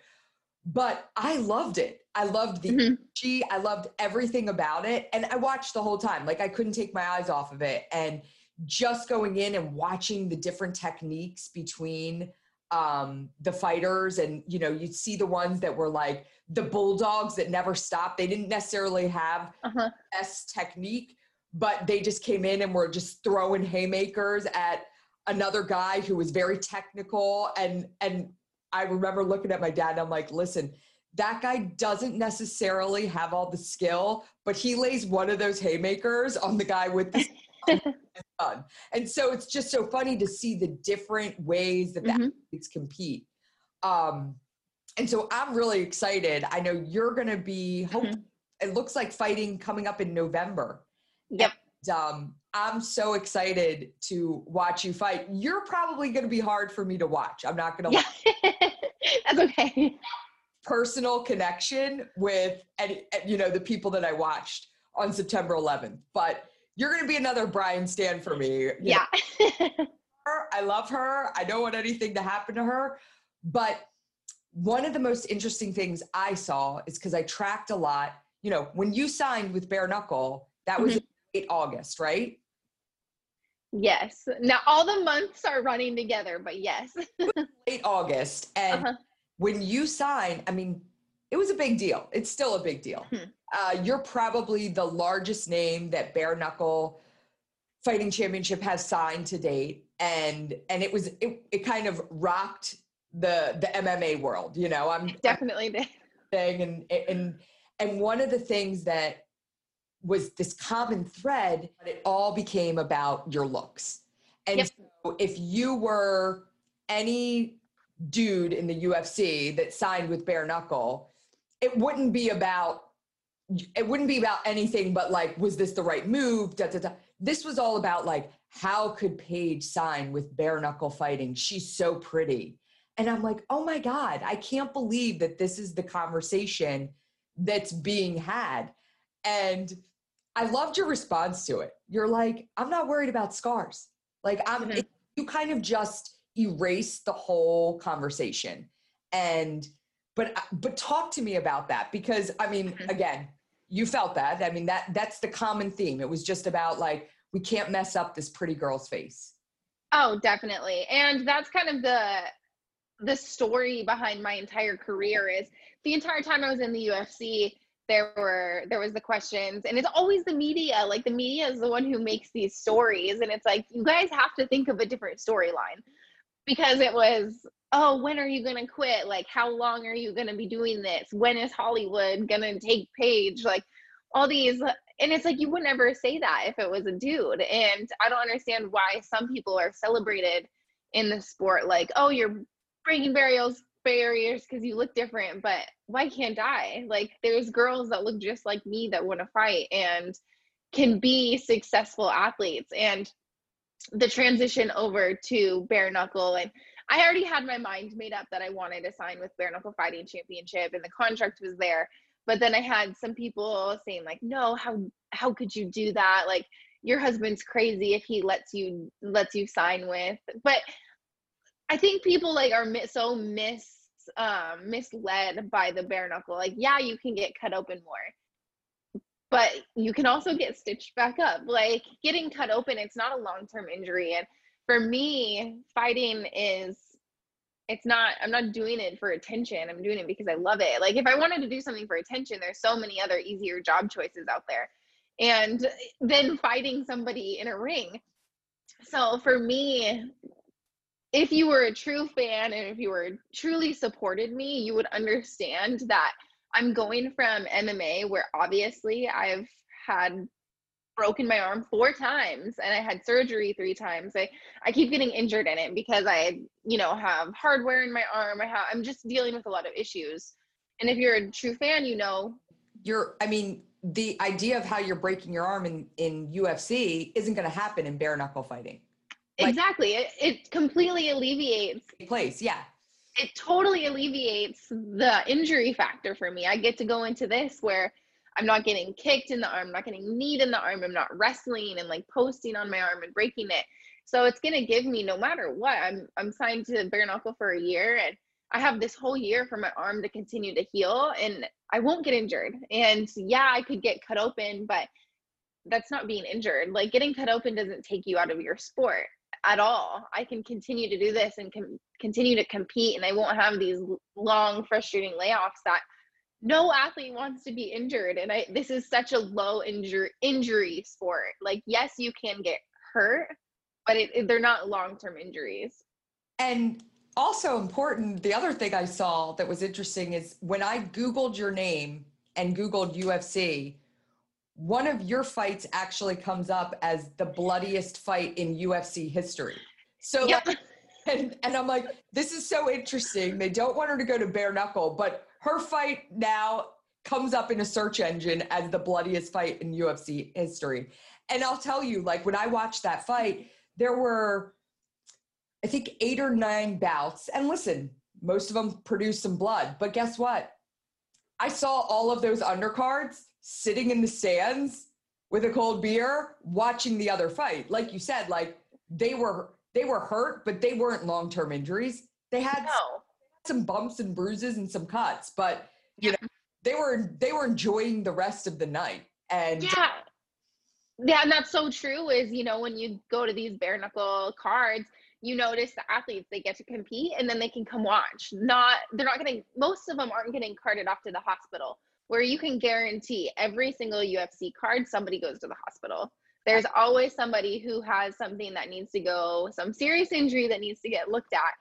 but I loved it. I loved the mm-hmm. energy. I loved everything about it. And I watched the whole time. Like I couldn't take my eyes off of it. And just going in and watching the different techniques between um the fighters and you know you'd see the ones that were like the bulldogs that never stopped they didn't necessarily have uh-huh. best technique but they just came in and were just throwing haymakers at another guy who was very technical and and I remember looking at my dad and I'm like, listen, that guy doesn't necessarily have all the skill, but he lays one of those haymakers on the guy with the [LAUGHS] gun. And so it's just so funny to see the different ways that mm-hmm. athletes compete. Um, and so I'm really excited. I know you're going to be, hope, mm-hmm. it looks like fighting coming up in November. Yep. And, um, I'm so excited to watch you fight. You're probably going to be hard for me to watch. I'm not going to. Yeah. [LAUGHS] That's okay. Personal connection with, and you know, the people that I watched on September 11th, but you're going to be another Brian Stann for me. You yeah. [LAUGHS] I love her. I don't want anything to happen to her, but one of the most interesting things I saw is because I tracked a lot. You know, when you signed with Bare Knuckle, that was mm-hmm. late August, right? Yes. Now all the months are running together, but yes. [LAUGHS] late August. And uh-huh. when you sign, I mean, it was a big deal. It's still a big deal. Hmm. Uh, you're probably the largest name that Bare Knuckle Fighting Championship has signed to date. And and it was it, it kind of rocked the the MMA world. You know, I'm definitely did. Thing and and and one of the things that was this common thread, but it all became about your looks. And yep. so if you were any dude in the UFC that signed with bare knuckle, it wouldn't be about it wouldn't be about anything but like was this the right move da, da, da. this was all about like how could paige sign with bare knuckle fighting she's so pretty and I'm like, oh my God, I can't believe that this is the conversation that's being had. And I loved your response to it. You're like, I'm not worried about scars. Like, I'm, mm-hmm. it, you kind of just erase the whole conversation. And, but, but talk to me about that because I mean, mm-hmm. again, you felt that. I mean, that, that's the common theme. It was just about like, we can't mess up this pretty girl's face. Oh, definitely. And that's kind of the the story behind my entire career is the entire time I was in the UFC, there were there was the questions. And it's always the media like the media is the one who makes these stories and it's like you guys have to think of a different storyline. Because it was oh when are you going to quit? Like how long are you going to be doing this? When is hollywood going to take Paige like all these and it's like you would never say that if it was a dude. And i don't understand why some people are celebrated in the sport like oh you're breaking barriers barriers because you look different but why can't i? Like there's girls that look just like me that want to fight and can be successful athletes and the transition over to bare knuckle and i already had my mind made up that i wanted to sign with bare knuckle fighting championship and the contract was there but then i had some people saying like no how how could you do that? Like your husband's crazy if he lets you lets you sign with but I think people like are so mis um, misled by the bare knuckle. Like, yeah, you can get cut open more, but you can also get stitched back up. Like getting cut open, it's not a long term injury. And for me, fighting is it's not i'm not doing it for attention i'm doing it because i love it like if i wanted to do something for attention there's so many other easier job choices out there and then fighting somebody in a ring so for me if you were a true fan and if you were truly supported me, you would understand that I'm going from MMA, where obviously I've had broken my arm four times and I had surgery three times. I, I keep getting injured in it because I, you know, have hardware in my arm. I have I'm just dealing with a lot of issues. And if you're a true fan, you know. You're I mean, the idea of how you're breaking your arm in, in UFC isn't gonna happen in bare knuckle fighting. Like, exactly. It, it completely alleviates place. Yeah. It totally alleviates the injury factor for me. I get to go into this where I'm not getting kicked in the arm, I'm not getting kneed in the arm, I'm not wrestling and like posting on my arm and breaking it. So it's gonna give me no matter what. I'm I'm signed to bare knuckle for a year and I have this whole year for my arm to continue to heal and I won't get injured. And yeah, I could get cut open, but that's not being injured. Like getting cut open doesn't take you out of your sport at all. I can continue to do this and continue to compete, and I won't have these long, frustrating layoffs that no athlete wants to be injured. And I this is such a low injury injury sport. Like, yes, you can get hurt, but it, it, they're not long term injuries. And also important, the other thing I saw that was interesting is when I Googled your name and Googled UFC, one of your fights actually comes up as the bloodiest fight in UFC history. So, yep. like, [LAUGHS] and, and I'm like, this is so interesting. They don't want her to go to bare knuckle, but her fight now comes up in a search engine as the bloodiest fight in UFC history. and I'll tell you, like when I watched that fight, there were, I think, eight or nine bouts. And listen, most of them produced some blood. But guess what? I saw all of those undercards sitting in the stands with a cold beer watching the other fight. Like you said, like they were they were hurt, but they weren't long-term injuries. They had No. some bumps and bruises and some cuts, but you know, they were they were enjoying the rest of the night. And Yeah. Yeah, and that's so true. Is you know, when you go to these bare knuckle cards, you notice the athletes they get to compete and then they can come watch. Not they're not getting most of them aren't getting carted off to the hospital where you can guarantee every single UFC card somebody goes to the hospital. There's always somebody who has something that needs to go, some serious injury that needs to get looked at.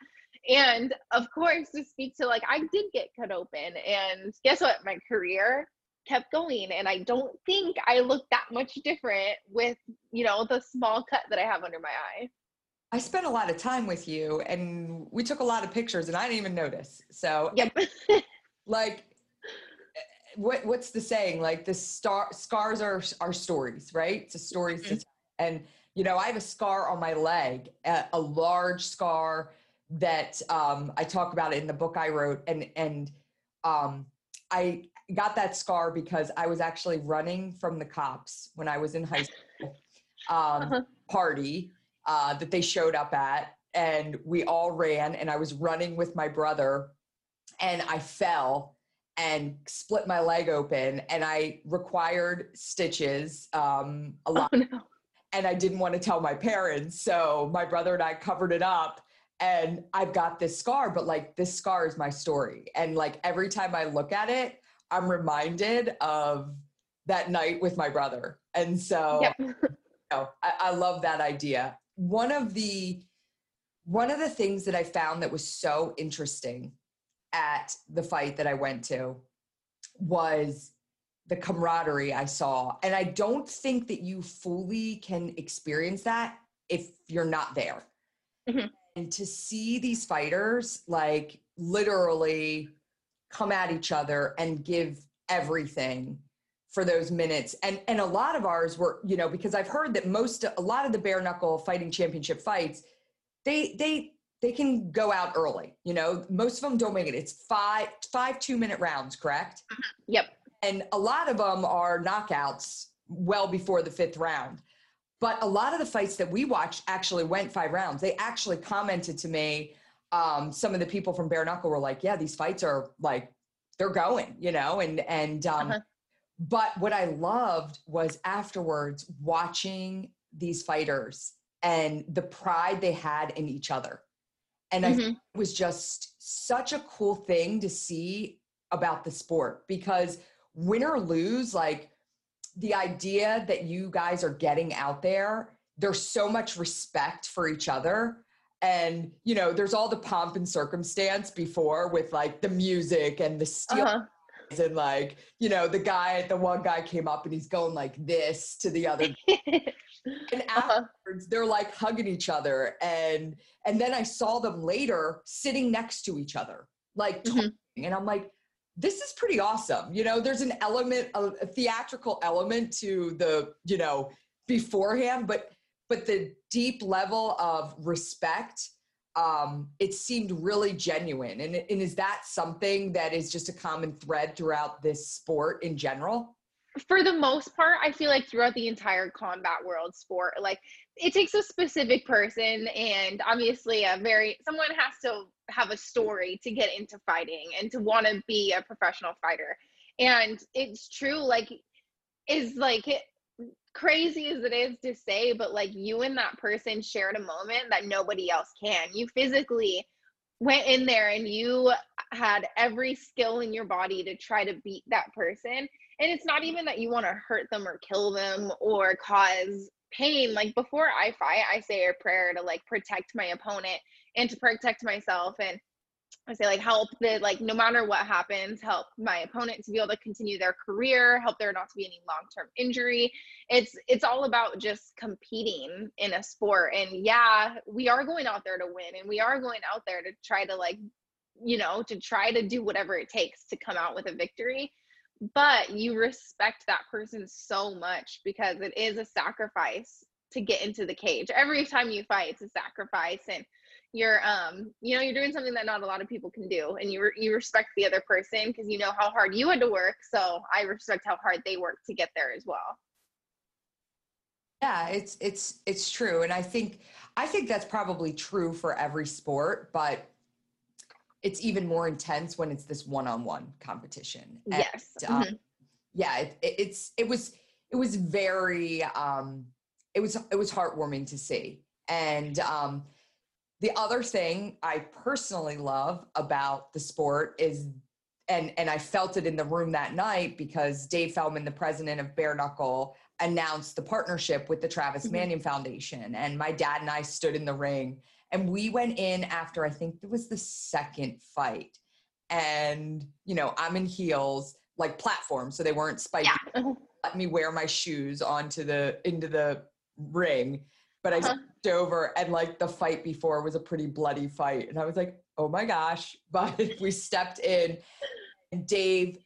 And of course, to speak to like, I did get cut open, and guess what? My career kept going, and I don't think I look that much different with, you know, the small cut that I have under my eye. I spent a lot of time with you and we took a lot of pictures and I didn't even notice. So Yep. [LAUGHS] like what what's the saying? Like the star scars are are stories, right? It's a story. to Mhm. tell. And you know, I have a scar on my leg, a, a large scar that um, I talk about in the book I wrote, and and um, I got that scar because I was actually running from the cops when I was in high school um, Uh-huh. party uh, that they showed up at, and we all ran, and I was running with my brother, and I fell and split my leg open, and I required stitches um, a lot Oh no. and I didn't want to tell my parents. So my brother and I covered it up. And I've got this scar, but like this scar is my story. And like every time I look at it, I'm reminded of that night with my brother. And so Yep. you know, I, I love that idea. One of the one of the things that I found that was so interesting at the fight that I went to was the camaraderie I saw. And I don't think that you fully can experience that if you're not there. Mhm. And to see these fighters like literally come at each other and give everything for those minutes. And and a lot of ours were, you know, because I've heard that most a lot of the bare knuckle fighting championship fights, they they they can go out early. You know, most of them don't make it. It's five five two minute rounds, correct? Yep. and a lot of them are knockouts well before the fifth round. But a lot of the fights that we watched actually went five rounds. They actually commented to me. Um, some of the people from Bare Knuckle were like, "Yeah, these fights are like they're going," you know. And and um, Uh-huh. but what I loved was afterwards watching these fighters and the pride they had in each other. And I Mhm. it was just such a cool thing to see about the sport because win or lose, like the idea that you guys are getting out there, there's so much respect for each other. And, you know, there's all the pomp and circumstance before with like the music and the steel Uh-huh. And like, you know, the guy, the one guy came up and he's going like this to the other [LAUGHS] and Uh-huh. afterwards they're like hugging each other and and then i saw them later sitting next to each other like Mhm. talking and i'm like this is pretty awesome you know there's an element of a theatrical element to the you know beforehand but but the deep level of respect um it seemed really genuine and, and is that something that is just a common thread throughout this sport in general for the most part, I feel like throughout the entire combat world sport, like it takes a specific person and obviously a very someone has to have a story to get into fighting and to want to be a professional fighter. And it's true, like is like crazy as it is to say, but like you and that person shared a moment that nobody else can. You physically went in there and you had every skill in your body to try to beat that person. And it's not even that you want to hurt them or kill them or cause pain. Like before i fight i say a prayer to like protect my opponent and to protect myself. And i say like help the like no matter what happens help my opponent to be able to continue their career help there not to be any long-term injury. It's it's all about just competing in a sport. And yeah we are going out there to win and we are going out there to try to like you know to try to do whatever it takes to come out with a victory. But you respect that person so much because it is a sacrifice to get into the cage. Every time you fight, it's a sacrifice and you're um you know you're doing something that not a lot of people can do and you re- you respect the other person because you know how hard you had to work so i respect how hard they worked to get there as well yeah it's it's it's true and i think i think that's probably true for every sport but it's even more intense when it's this one-on-one competition and, yes um, mm-hmm. yeah it, it, it's it was it was very um it was it was heartwarming to see and um the other thing i personally love about the sport is and and i felt it in the room that night because dave feldman the president of bare knuckle announced the partnership with the Travis mm-hmm. Manion Foundation. And my dad and I stood in the ring and we went in after I think it was the second fight. And, you know, I'm in heels, like platform, so they weren't spiky. Yeah. [LAUGHS] Let me wear my shoes onto the into the ring. But I uh-huh. over and like the fight before was a pretty bloody fight. And I was like, oh my gosh. [LAUGHS] But we stepped in and Dave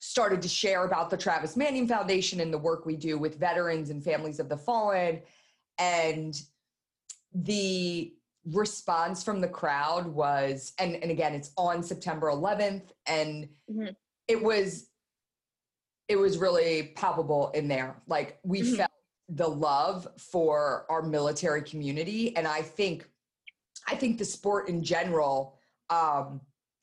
started to share about the Travis Manion Foundation and the work we do with veterans and families of the fallen. And the response from the crowd was, and, and again, it's on September 11th, and mm-hmm. it was it was really palpable in there. Like we mm-hmm. felt the love for our military community. And I think I think the sport in general um,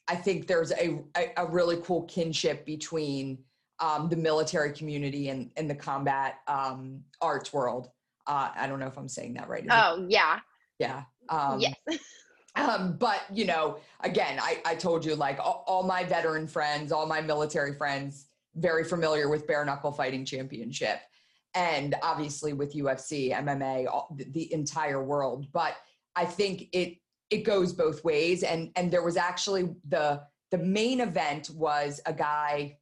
I think there's a, a, really cool kinship between um, the military community and, and the combat um, arts world. Uh, I don't know if I'm saying that right. Oh, it? yeah. Yeah. Um, yes. [LAUGHS] um, but, you know, again, I, I told you, like, all, all, my veteran friends, all my military friends, very familiar with bare knuckle fighting championship. And obviously with UFC, MMA, all, the, entire world. But I think it it goes both ways. And and there was actually the the main event was a guy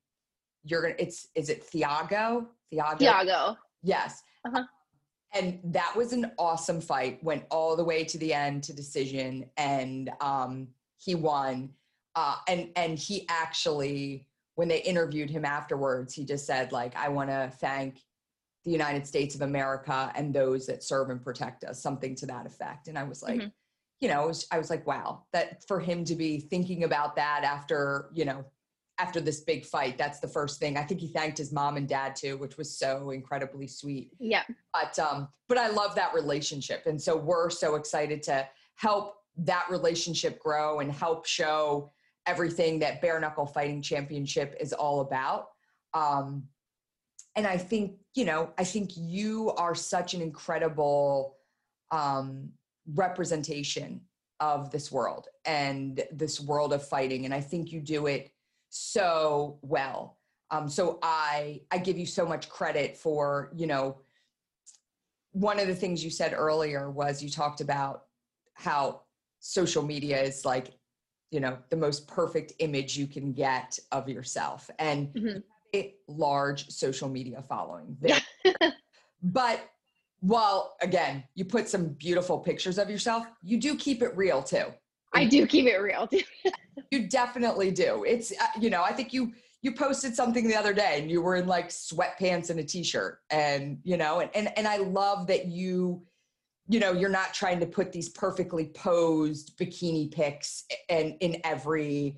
you're gonna it's is it Thiago? Thiago? Thiago. Yes. Uh-huh. and that was an awesome fight went all the way to the end to decision and um he won. Uh and and he actually when they interviewed him afterwards he just said like I want to thank the United States of America and those that serve and protect us something to that effect and I was like mm-hmm you know, was, I was like, wow, that for him to be thinking about that after, you know, after this big fight, that's the first thing. I think he thanked his mom and dad too, which was so incredibly sweet. Yeah. But um, but I love that relationship. And so we're so excited to help that relationship grow and help show everything that bare knuckle fighting championship is all about. Um, and I think, you know, I think you are such an incredible um, representation of this world and this world of fighting and i think you do it so well um, so i i give you so much credit for you know one of the things you said earlier was you talked about how social media is like you know the most perfect image you can get of yourself and mm-hmm. Large social media following [LAUGHS] but well, again, you put some beautiful pictures of yourself. You do keep it real too. I do keep it real too. [LAUGHS] you definitely do. It's uh, you know, I think you you posted something the other day and you were in like sweatpants and a t-shirt and you know, and and, and I love that you you know, you're not trying to put these perfectly posed bikini pics and in every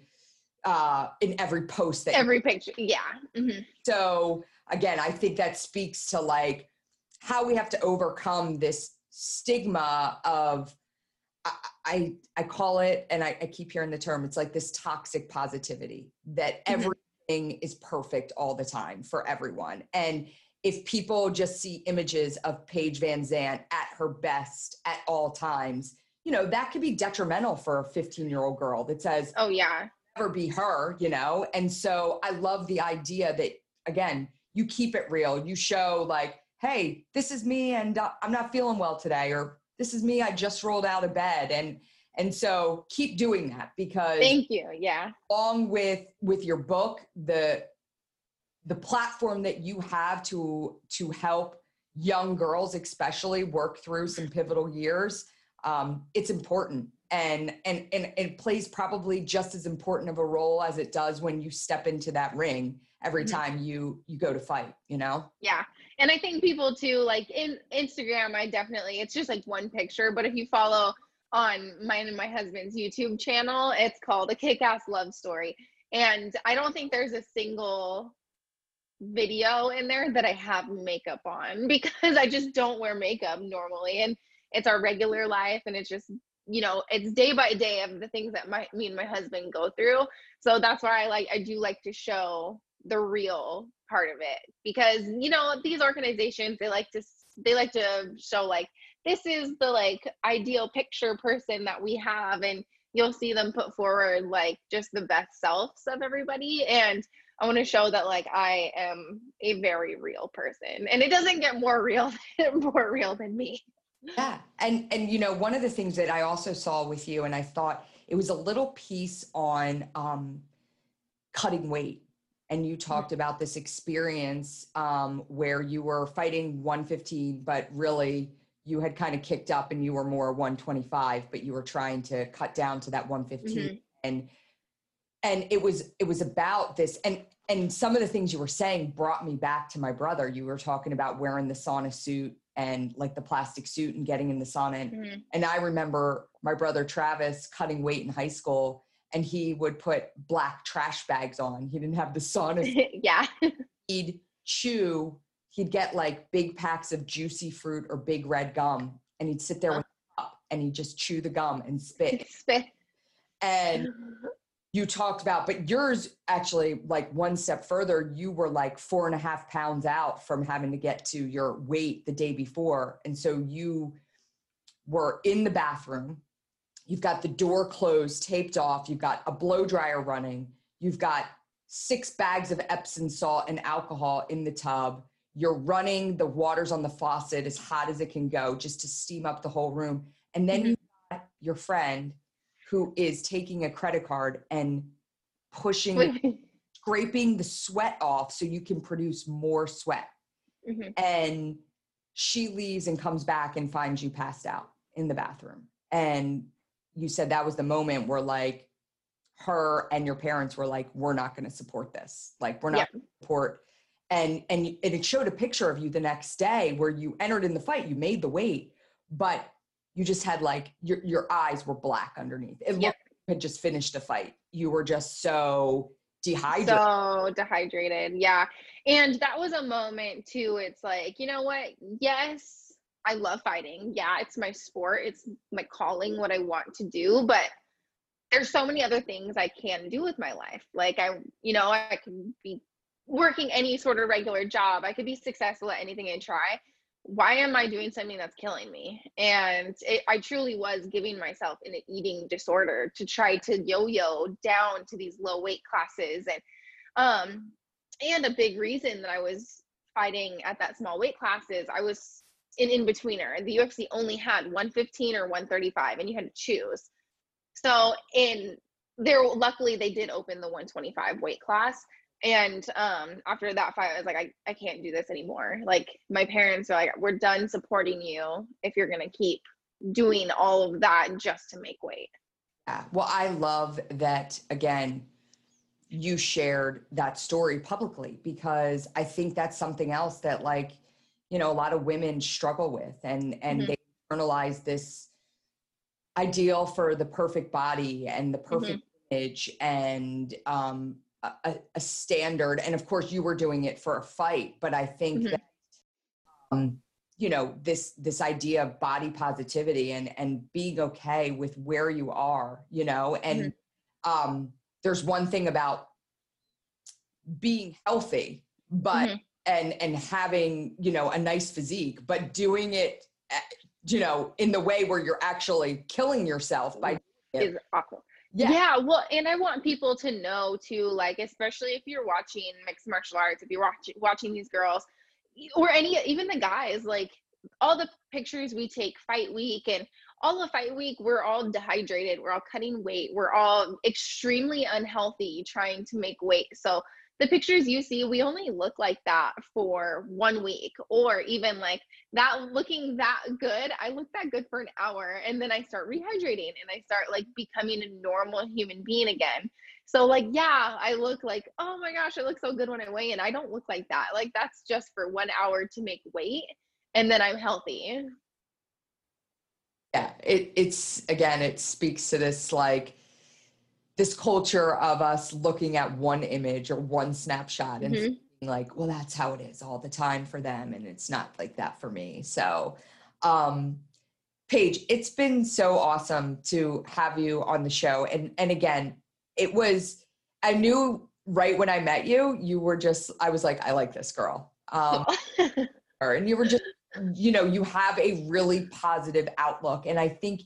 uh in every post that every picture. Yeah. Mm-hmm. So again, I think that speaks to like how we have to overcome this stigma of I, I, I call it, and I, I, keep hearing the term, it's like this toxic positivity that mm-hmm. everything is perfect all the time for everyone. And if people just see images of Paige VanZant at her best at all times, you know, that could be detrimental for a 15 year old girl that says, Oh, yeah. Be her, you know? And so I love the idea that, again, you keep it real. You show like, hey, this is me and uh, I'm not feeling well today, or this is me, I just rolled out of bed. And and so keep doing that because thank you. Yeah. Along with with your book, the the platform that you have to to help young girls especially work through some pivotal years um, it's important and and and it plays probably just as important of a role as it does when you step into that ring every Mhm. time you you go to fight you know Yeah. And I think people too, like in Instagram, I definitely, it's just like one picture. But if you follow on mine and my husband's YouTube channel, it's called A Kick Ass Love Story. And I don't think there's a single video in there that I have makeup on [LAUGHS] because I just don't wear makeup normally. And it's our regular life. And it's just, you know, it's day by day of the things that my, me and my husband go through. So that's why I like, I do like to show the real part of it because you know these organizations they like to they like to show like this is the like ideal picture person that we have and you'll see them put forward like just the best selves of everybody. And i want to show that like i am a very real person. And it doesn't get more real [LAUGHS] more real than me yeah and and you know one of the things that i also saw with you and i thought it was a little piece on um cutting weight and you talked about this experience um, where you were fighting 115 but really you had kind of kicked up and you were more 125 but you were trying to cut down to that 115 Mhm. and and it was it was about this and and some of the things you were saying brought me back to my brother. You were talking about wearing the sauna suit and like the plastic suit and getting in the sauna. And, Mhm. and i remember my brother travis cutting weight in high school and he would put black trash bags on. He didn't have the sauna [LAUGHS] yeah. he'd chew. He'd get like big packs of juicy fruit or big red gum and he'd sit there with a cup and he'd just chew the gum and [LAUGHS] spit. Spit. And [LAUGHS] you talked about but yours actually like one step further you were like four and a half pounds out from having to get to your weight the day before. And so you were in the bathroom. You've got the door closed taped off. You've got a blow dryer running. You've got six bags of epsom salt and alcohol in the tub. You're running. The water's on the faucet as hot as it can go just to steam up the whole room. And then Mhm. you got your friend who is taking a credit card and pushing [LAUGHS] scraping the sweat off so you can produce more sweat. Mhm. and she leaves and comes back and finds you passed out in the bathroom. And you said that was the moment where like her and your parents were like we're not going to support this. Like we're not gonna support. And and and it showed a picture of you the next day where you entered in the fight you made the weight but you just had like your your eyes were black underneath. It Yep. like you had just finished a fight. You were just so dehydrated. So dehydrated yeah. And that was a moment too it's like you know what? Yes i love fighting. Yeah it's my sport. It's my calling what i want to do but there's so many other things i can do with my life. Like i you know i can be working any sort of regular job. I could be successful at anything i try why am i doing something that's killing me? And it, i truly was giving myself an eating disorder to try to yo-yo down to these low weight classes. And um and a big reason that i was fighting at that small weight class is i was an in-betweener. The ufc only had 115 or 135 and you had to choose. So in there luckily they did open the 125 weight class and um after that fight i was like I, I can't do this anymore like my parents are like we're done supporting you if you're gonna keep doing all of that just to make weight Yeah. Well, I love that again, you shared that story publicly because I think that's something else that like, you know, a lot of women struggle with and and Mhm. they internalize this ideal for the perfect body and the perfect image and um a, a- standard and of course you were doing it for a fight but i think Mhm. that um you know this this idea of body positivity and and being okay with where you are you know and um there's one thing about being healthy but Mhm. and and having you know a nice physique but doing it eh, you know in the way where you're actually killing yourself by Yeah. is awful yeah, yeah. well and i want people to know too like especially if you're watching mixed martial arts if you're watching watching these girls or any even the guys like all the pictures we take fight week and all of fight week we're all dehydrated we're all cutting weight we're all extremely unhealthy trying to make weight so the pictures you see, we only look like that for one week or even like that looking that good. I look that good for an hour and then I start rehydrating and I start like becoming a normal human being again. So like yeah, I look like, oh my gosh, I look so good when I weigh in. I don't look like that. Like that's just for 1 hour to make weight and then I'm healthy. Yeah, it it's again it speaks to this like this culture of us looking at one image or one snapshot and mm-hmm. like, well, that's how it is all the time for them. And it's not like that for me. So, um, Paige, it's been so awesome to have you on the show. And and again, it was I knew right when I met you, you were just I was like, I like this girl. Um, [LAUGHS] and you were just, you know, you have a really positive outlook. And I think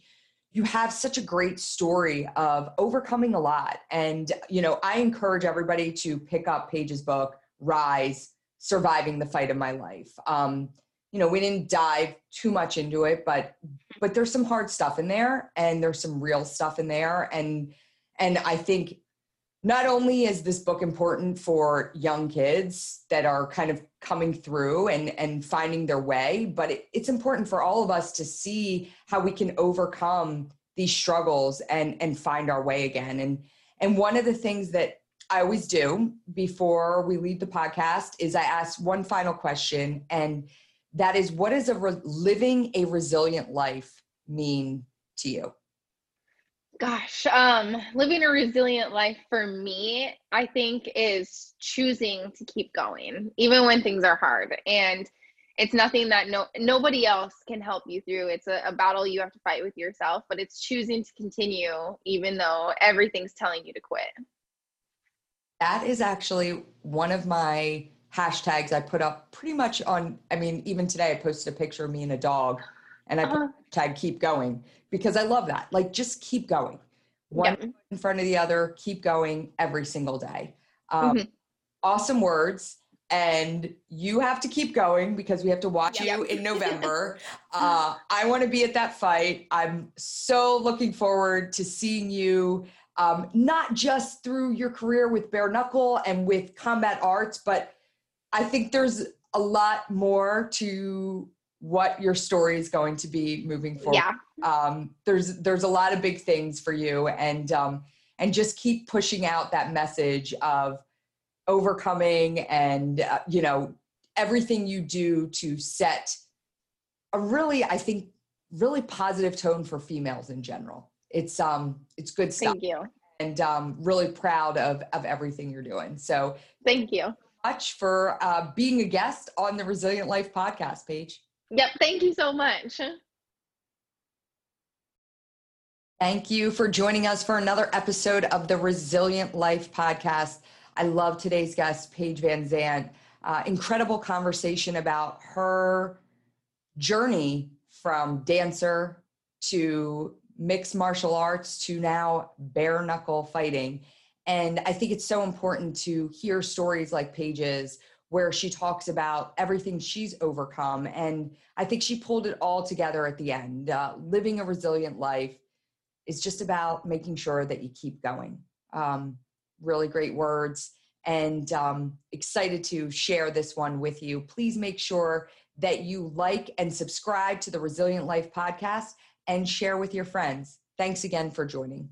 you have such a great story of overcoming a lot. And, you know, I encourage everybody to pick up Paige's book, Rise Surviving the Fight of My Life. Um, you know, we didn't dive too much into it, but but there's some hard stuff in there and there's some real stuff in there. And and I think not only is this book important for young kids that are kind of coming through and, and finding their way, but it, it's important for all of us to see how we can overcome these struggles and, and find our way again. And, and one of the things that I always do before we leave the podcast is I ask one final question, and that is what does a re- living a resilient life mean to you? Gosh, um, living a resilient life for me, I think, is choosing to keep going, even when things are hard. And it's nothing that no nobody else can help you through. It's a, a battle you have to fight with yourself, but it's choosing to continue even though everything's telling you to quit. That is actually one of my hashtags I put up pretty much on. I mean, even today I posted a picture of me and a dog, and I uh-huh. tag keep going because I love that. Like, just keep going. One yep. in front of the other, keep going every single day. Um, mm-hmm. Awesome words. And you have to keep going because we have to watch yep. you in November. [LAUGHS] uh, I want to be at that fight. I'm so looking forward to seeing you, um, not just through your career with bare knuckle and with combat arts, but I think there's a lot more to what your story is going to be moving forward. Yeah. Um, there's there's a lot of big things for you, and um, and just keep pushing out that message of overcoming and uh, you know everything you do to set a really I think really positive tone for females in general. It's um it's good stuff. Thank you. And um, really proud of of everything you're doing. So thank you much for uh, being a guest on the Resilient Life podcast, Paige. Yep. Thank you so much. Thank you for joining us for another episode of the Resilient Life podcast. I love today's guest, Paige VanZant. Uh, incredible conversation about her journey from dancer to mixed martial arts to now bare knuckle fighting. And I think it's so important to hear stories like Paige's where she talks about everything she's overcome. And I think she pulled it all together at the end. Uh, living a resilient life is just about making sure that you keep going. Um, really great words and um, excited to share this one with you. Please make sure that you like and subscribe to the Resilient Life podcast and share with your friends. Thanks again for joining.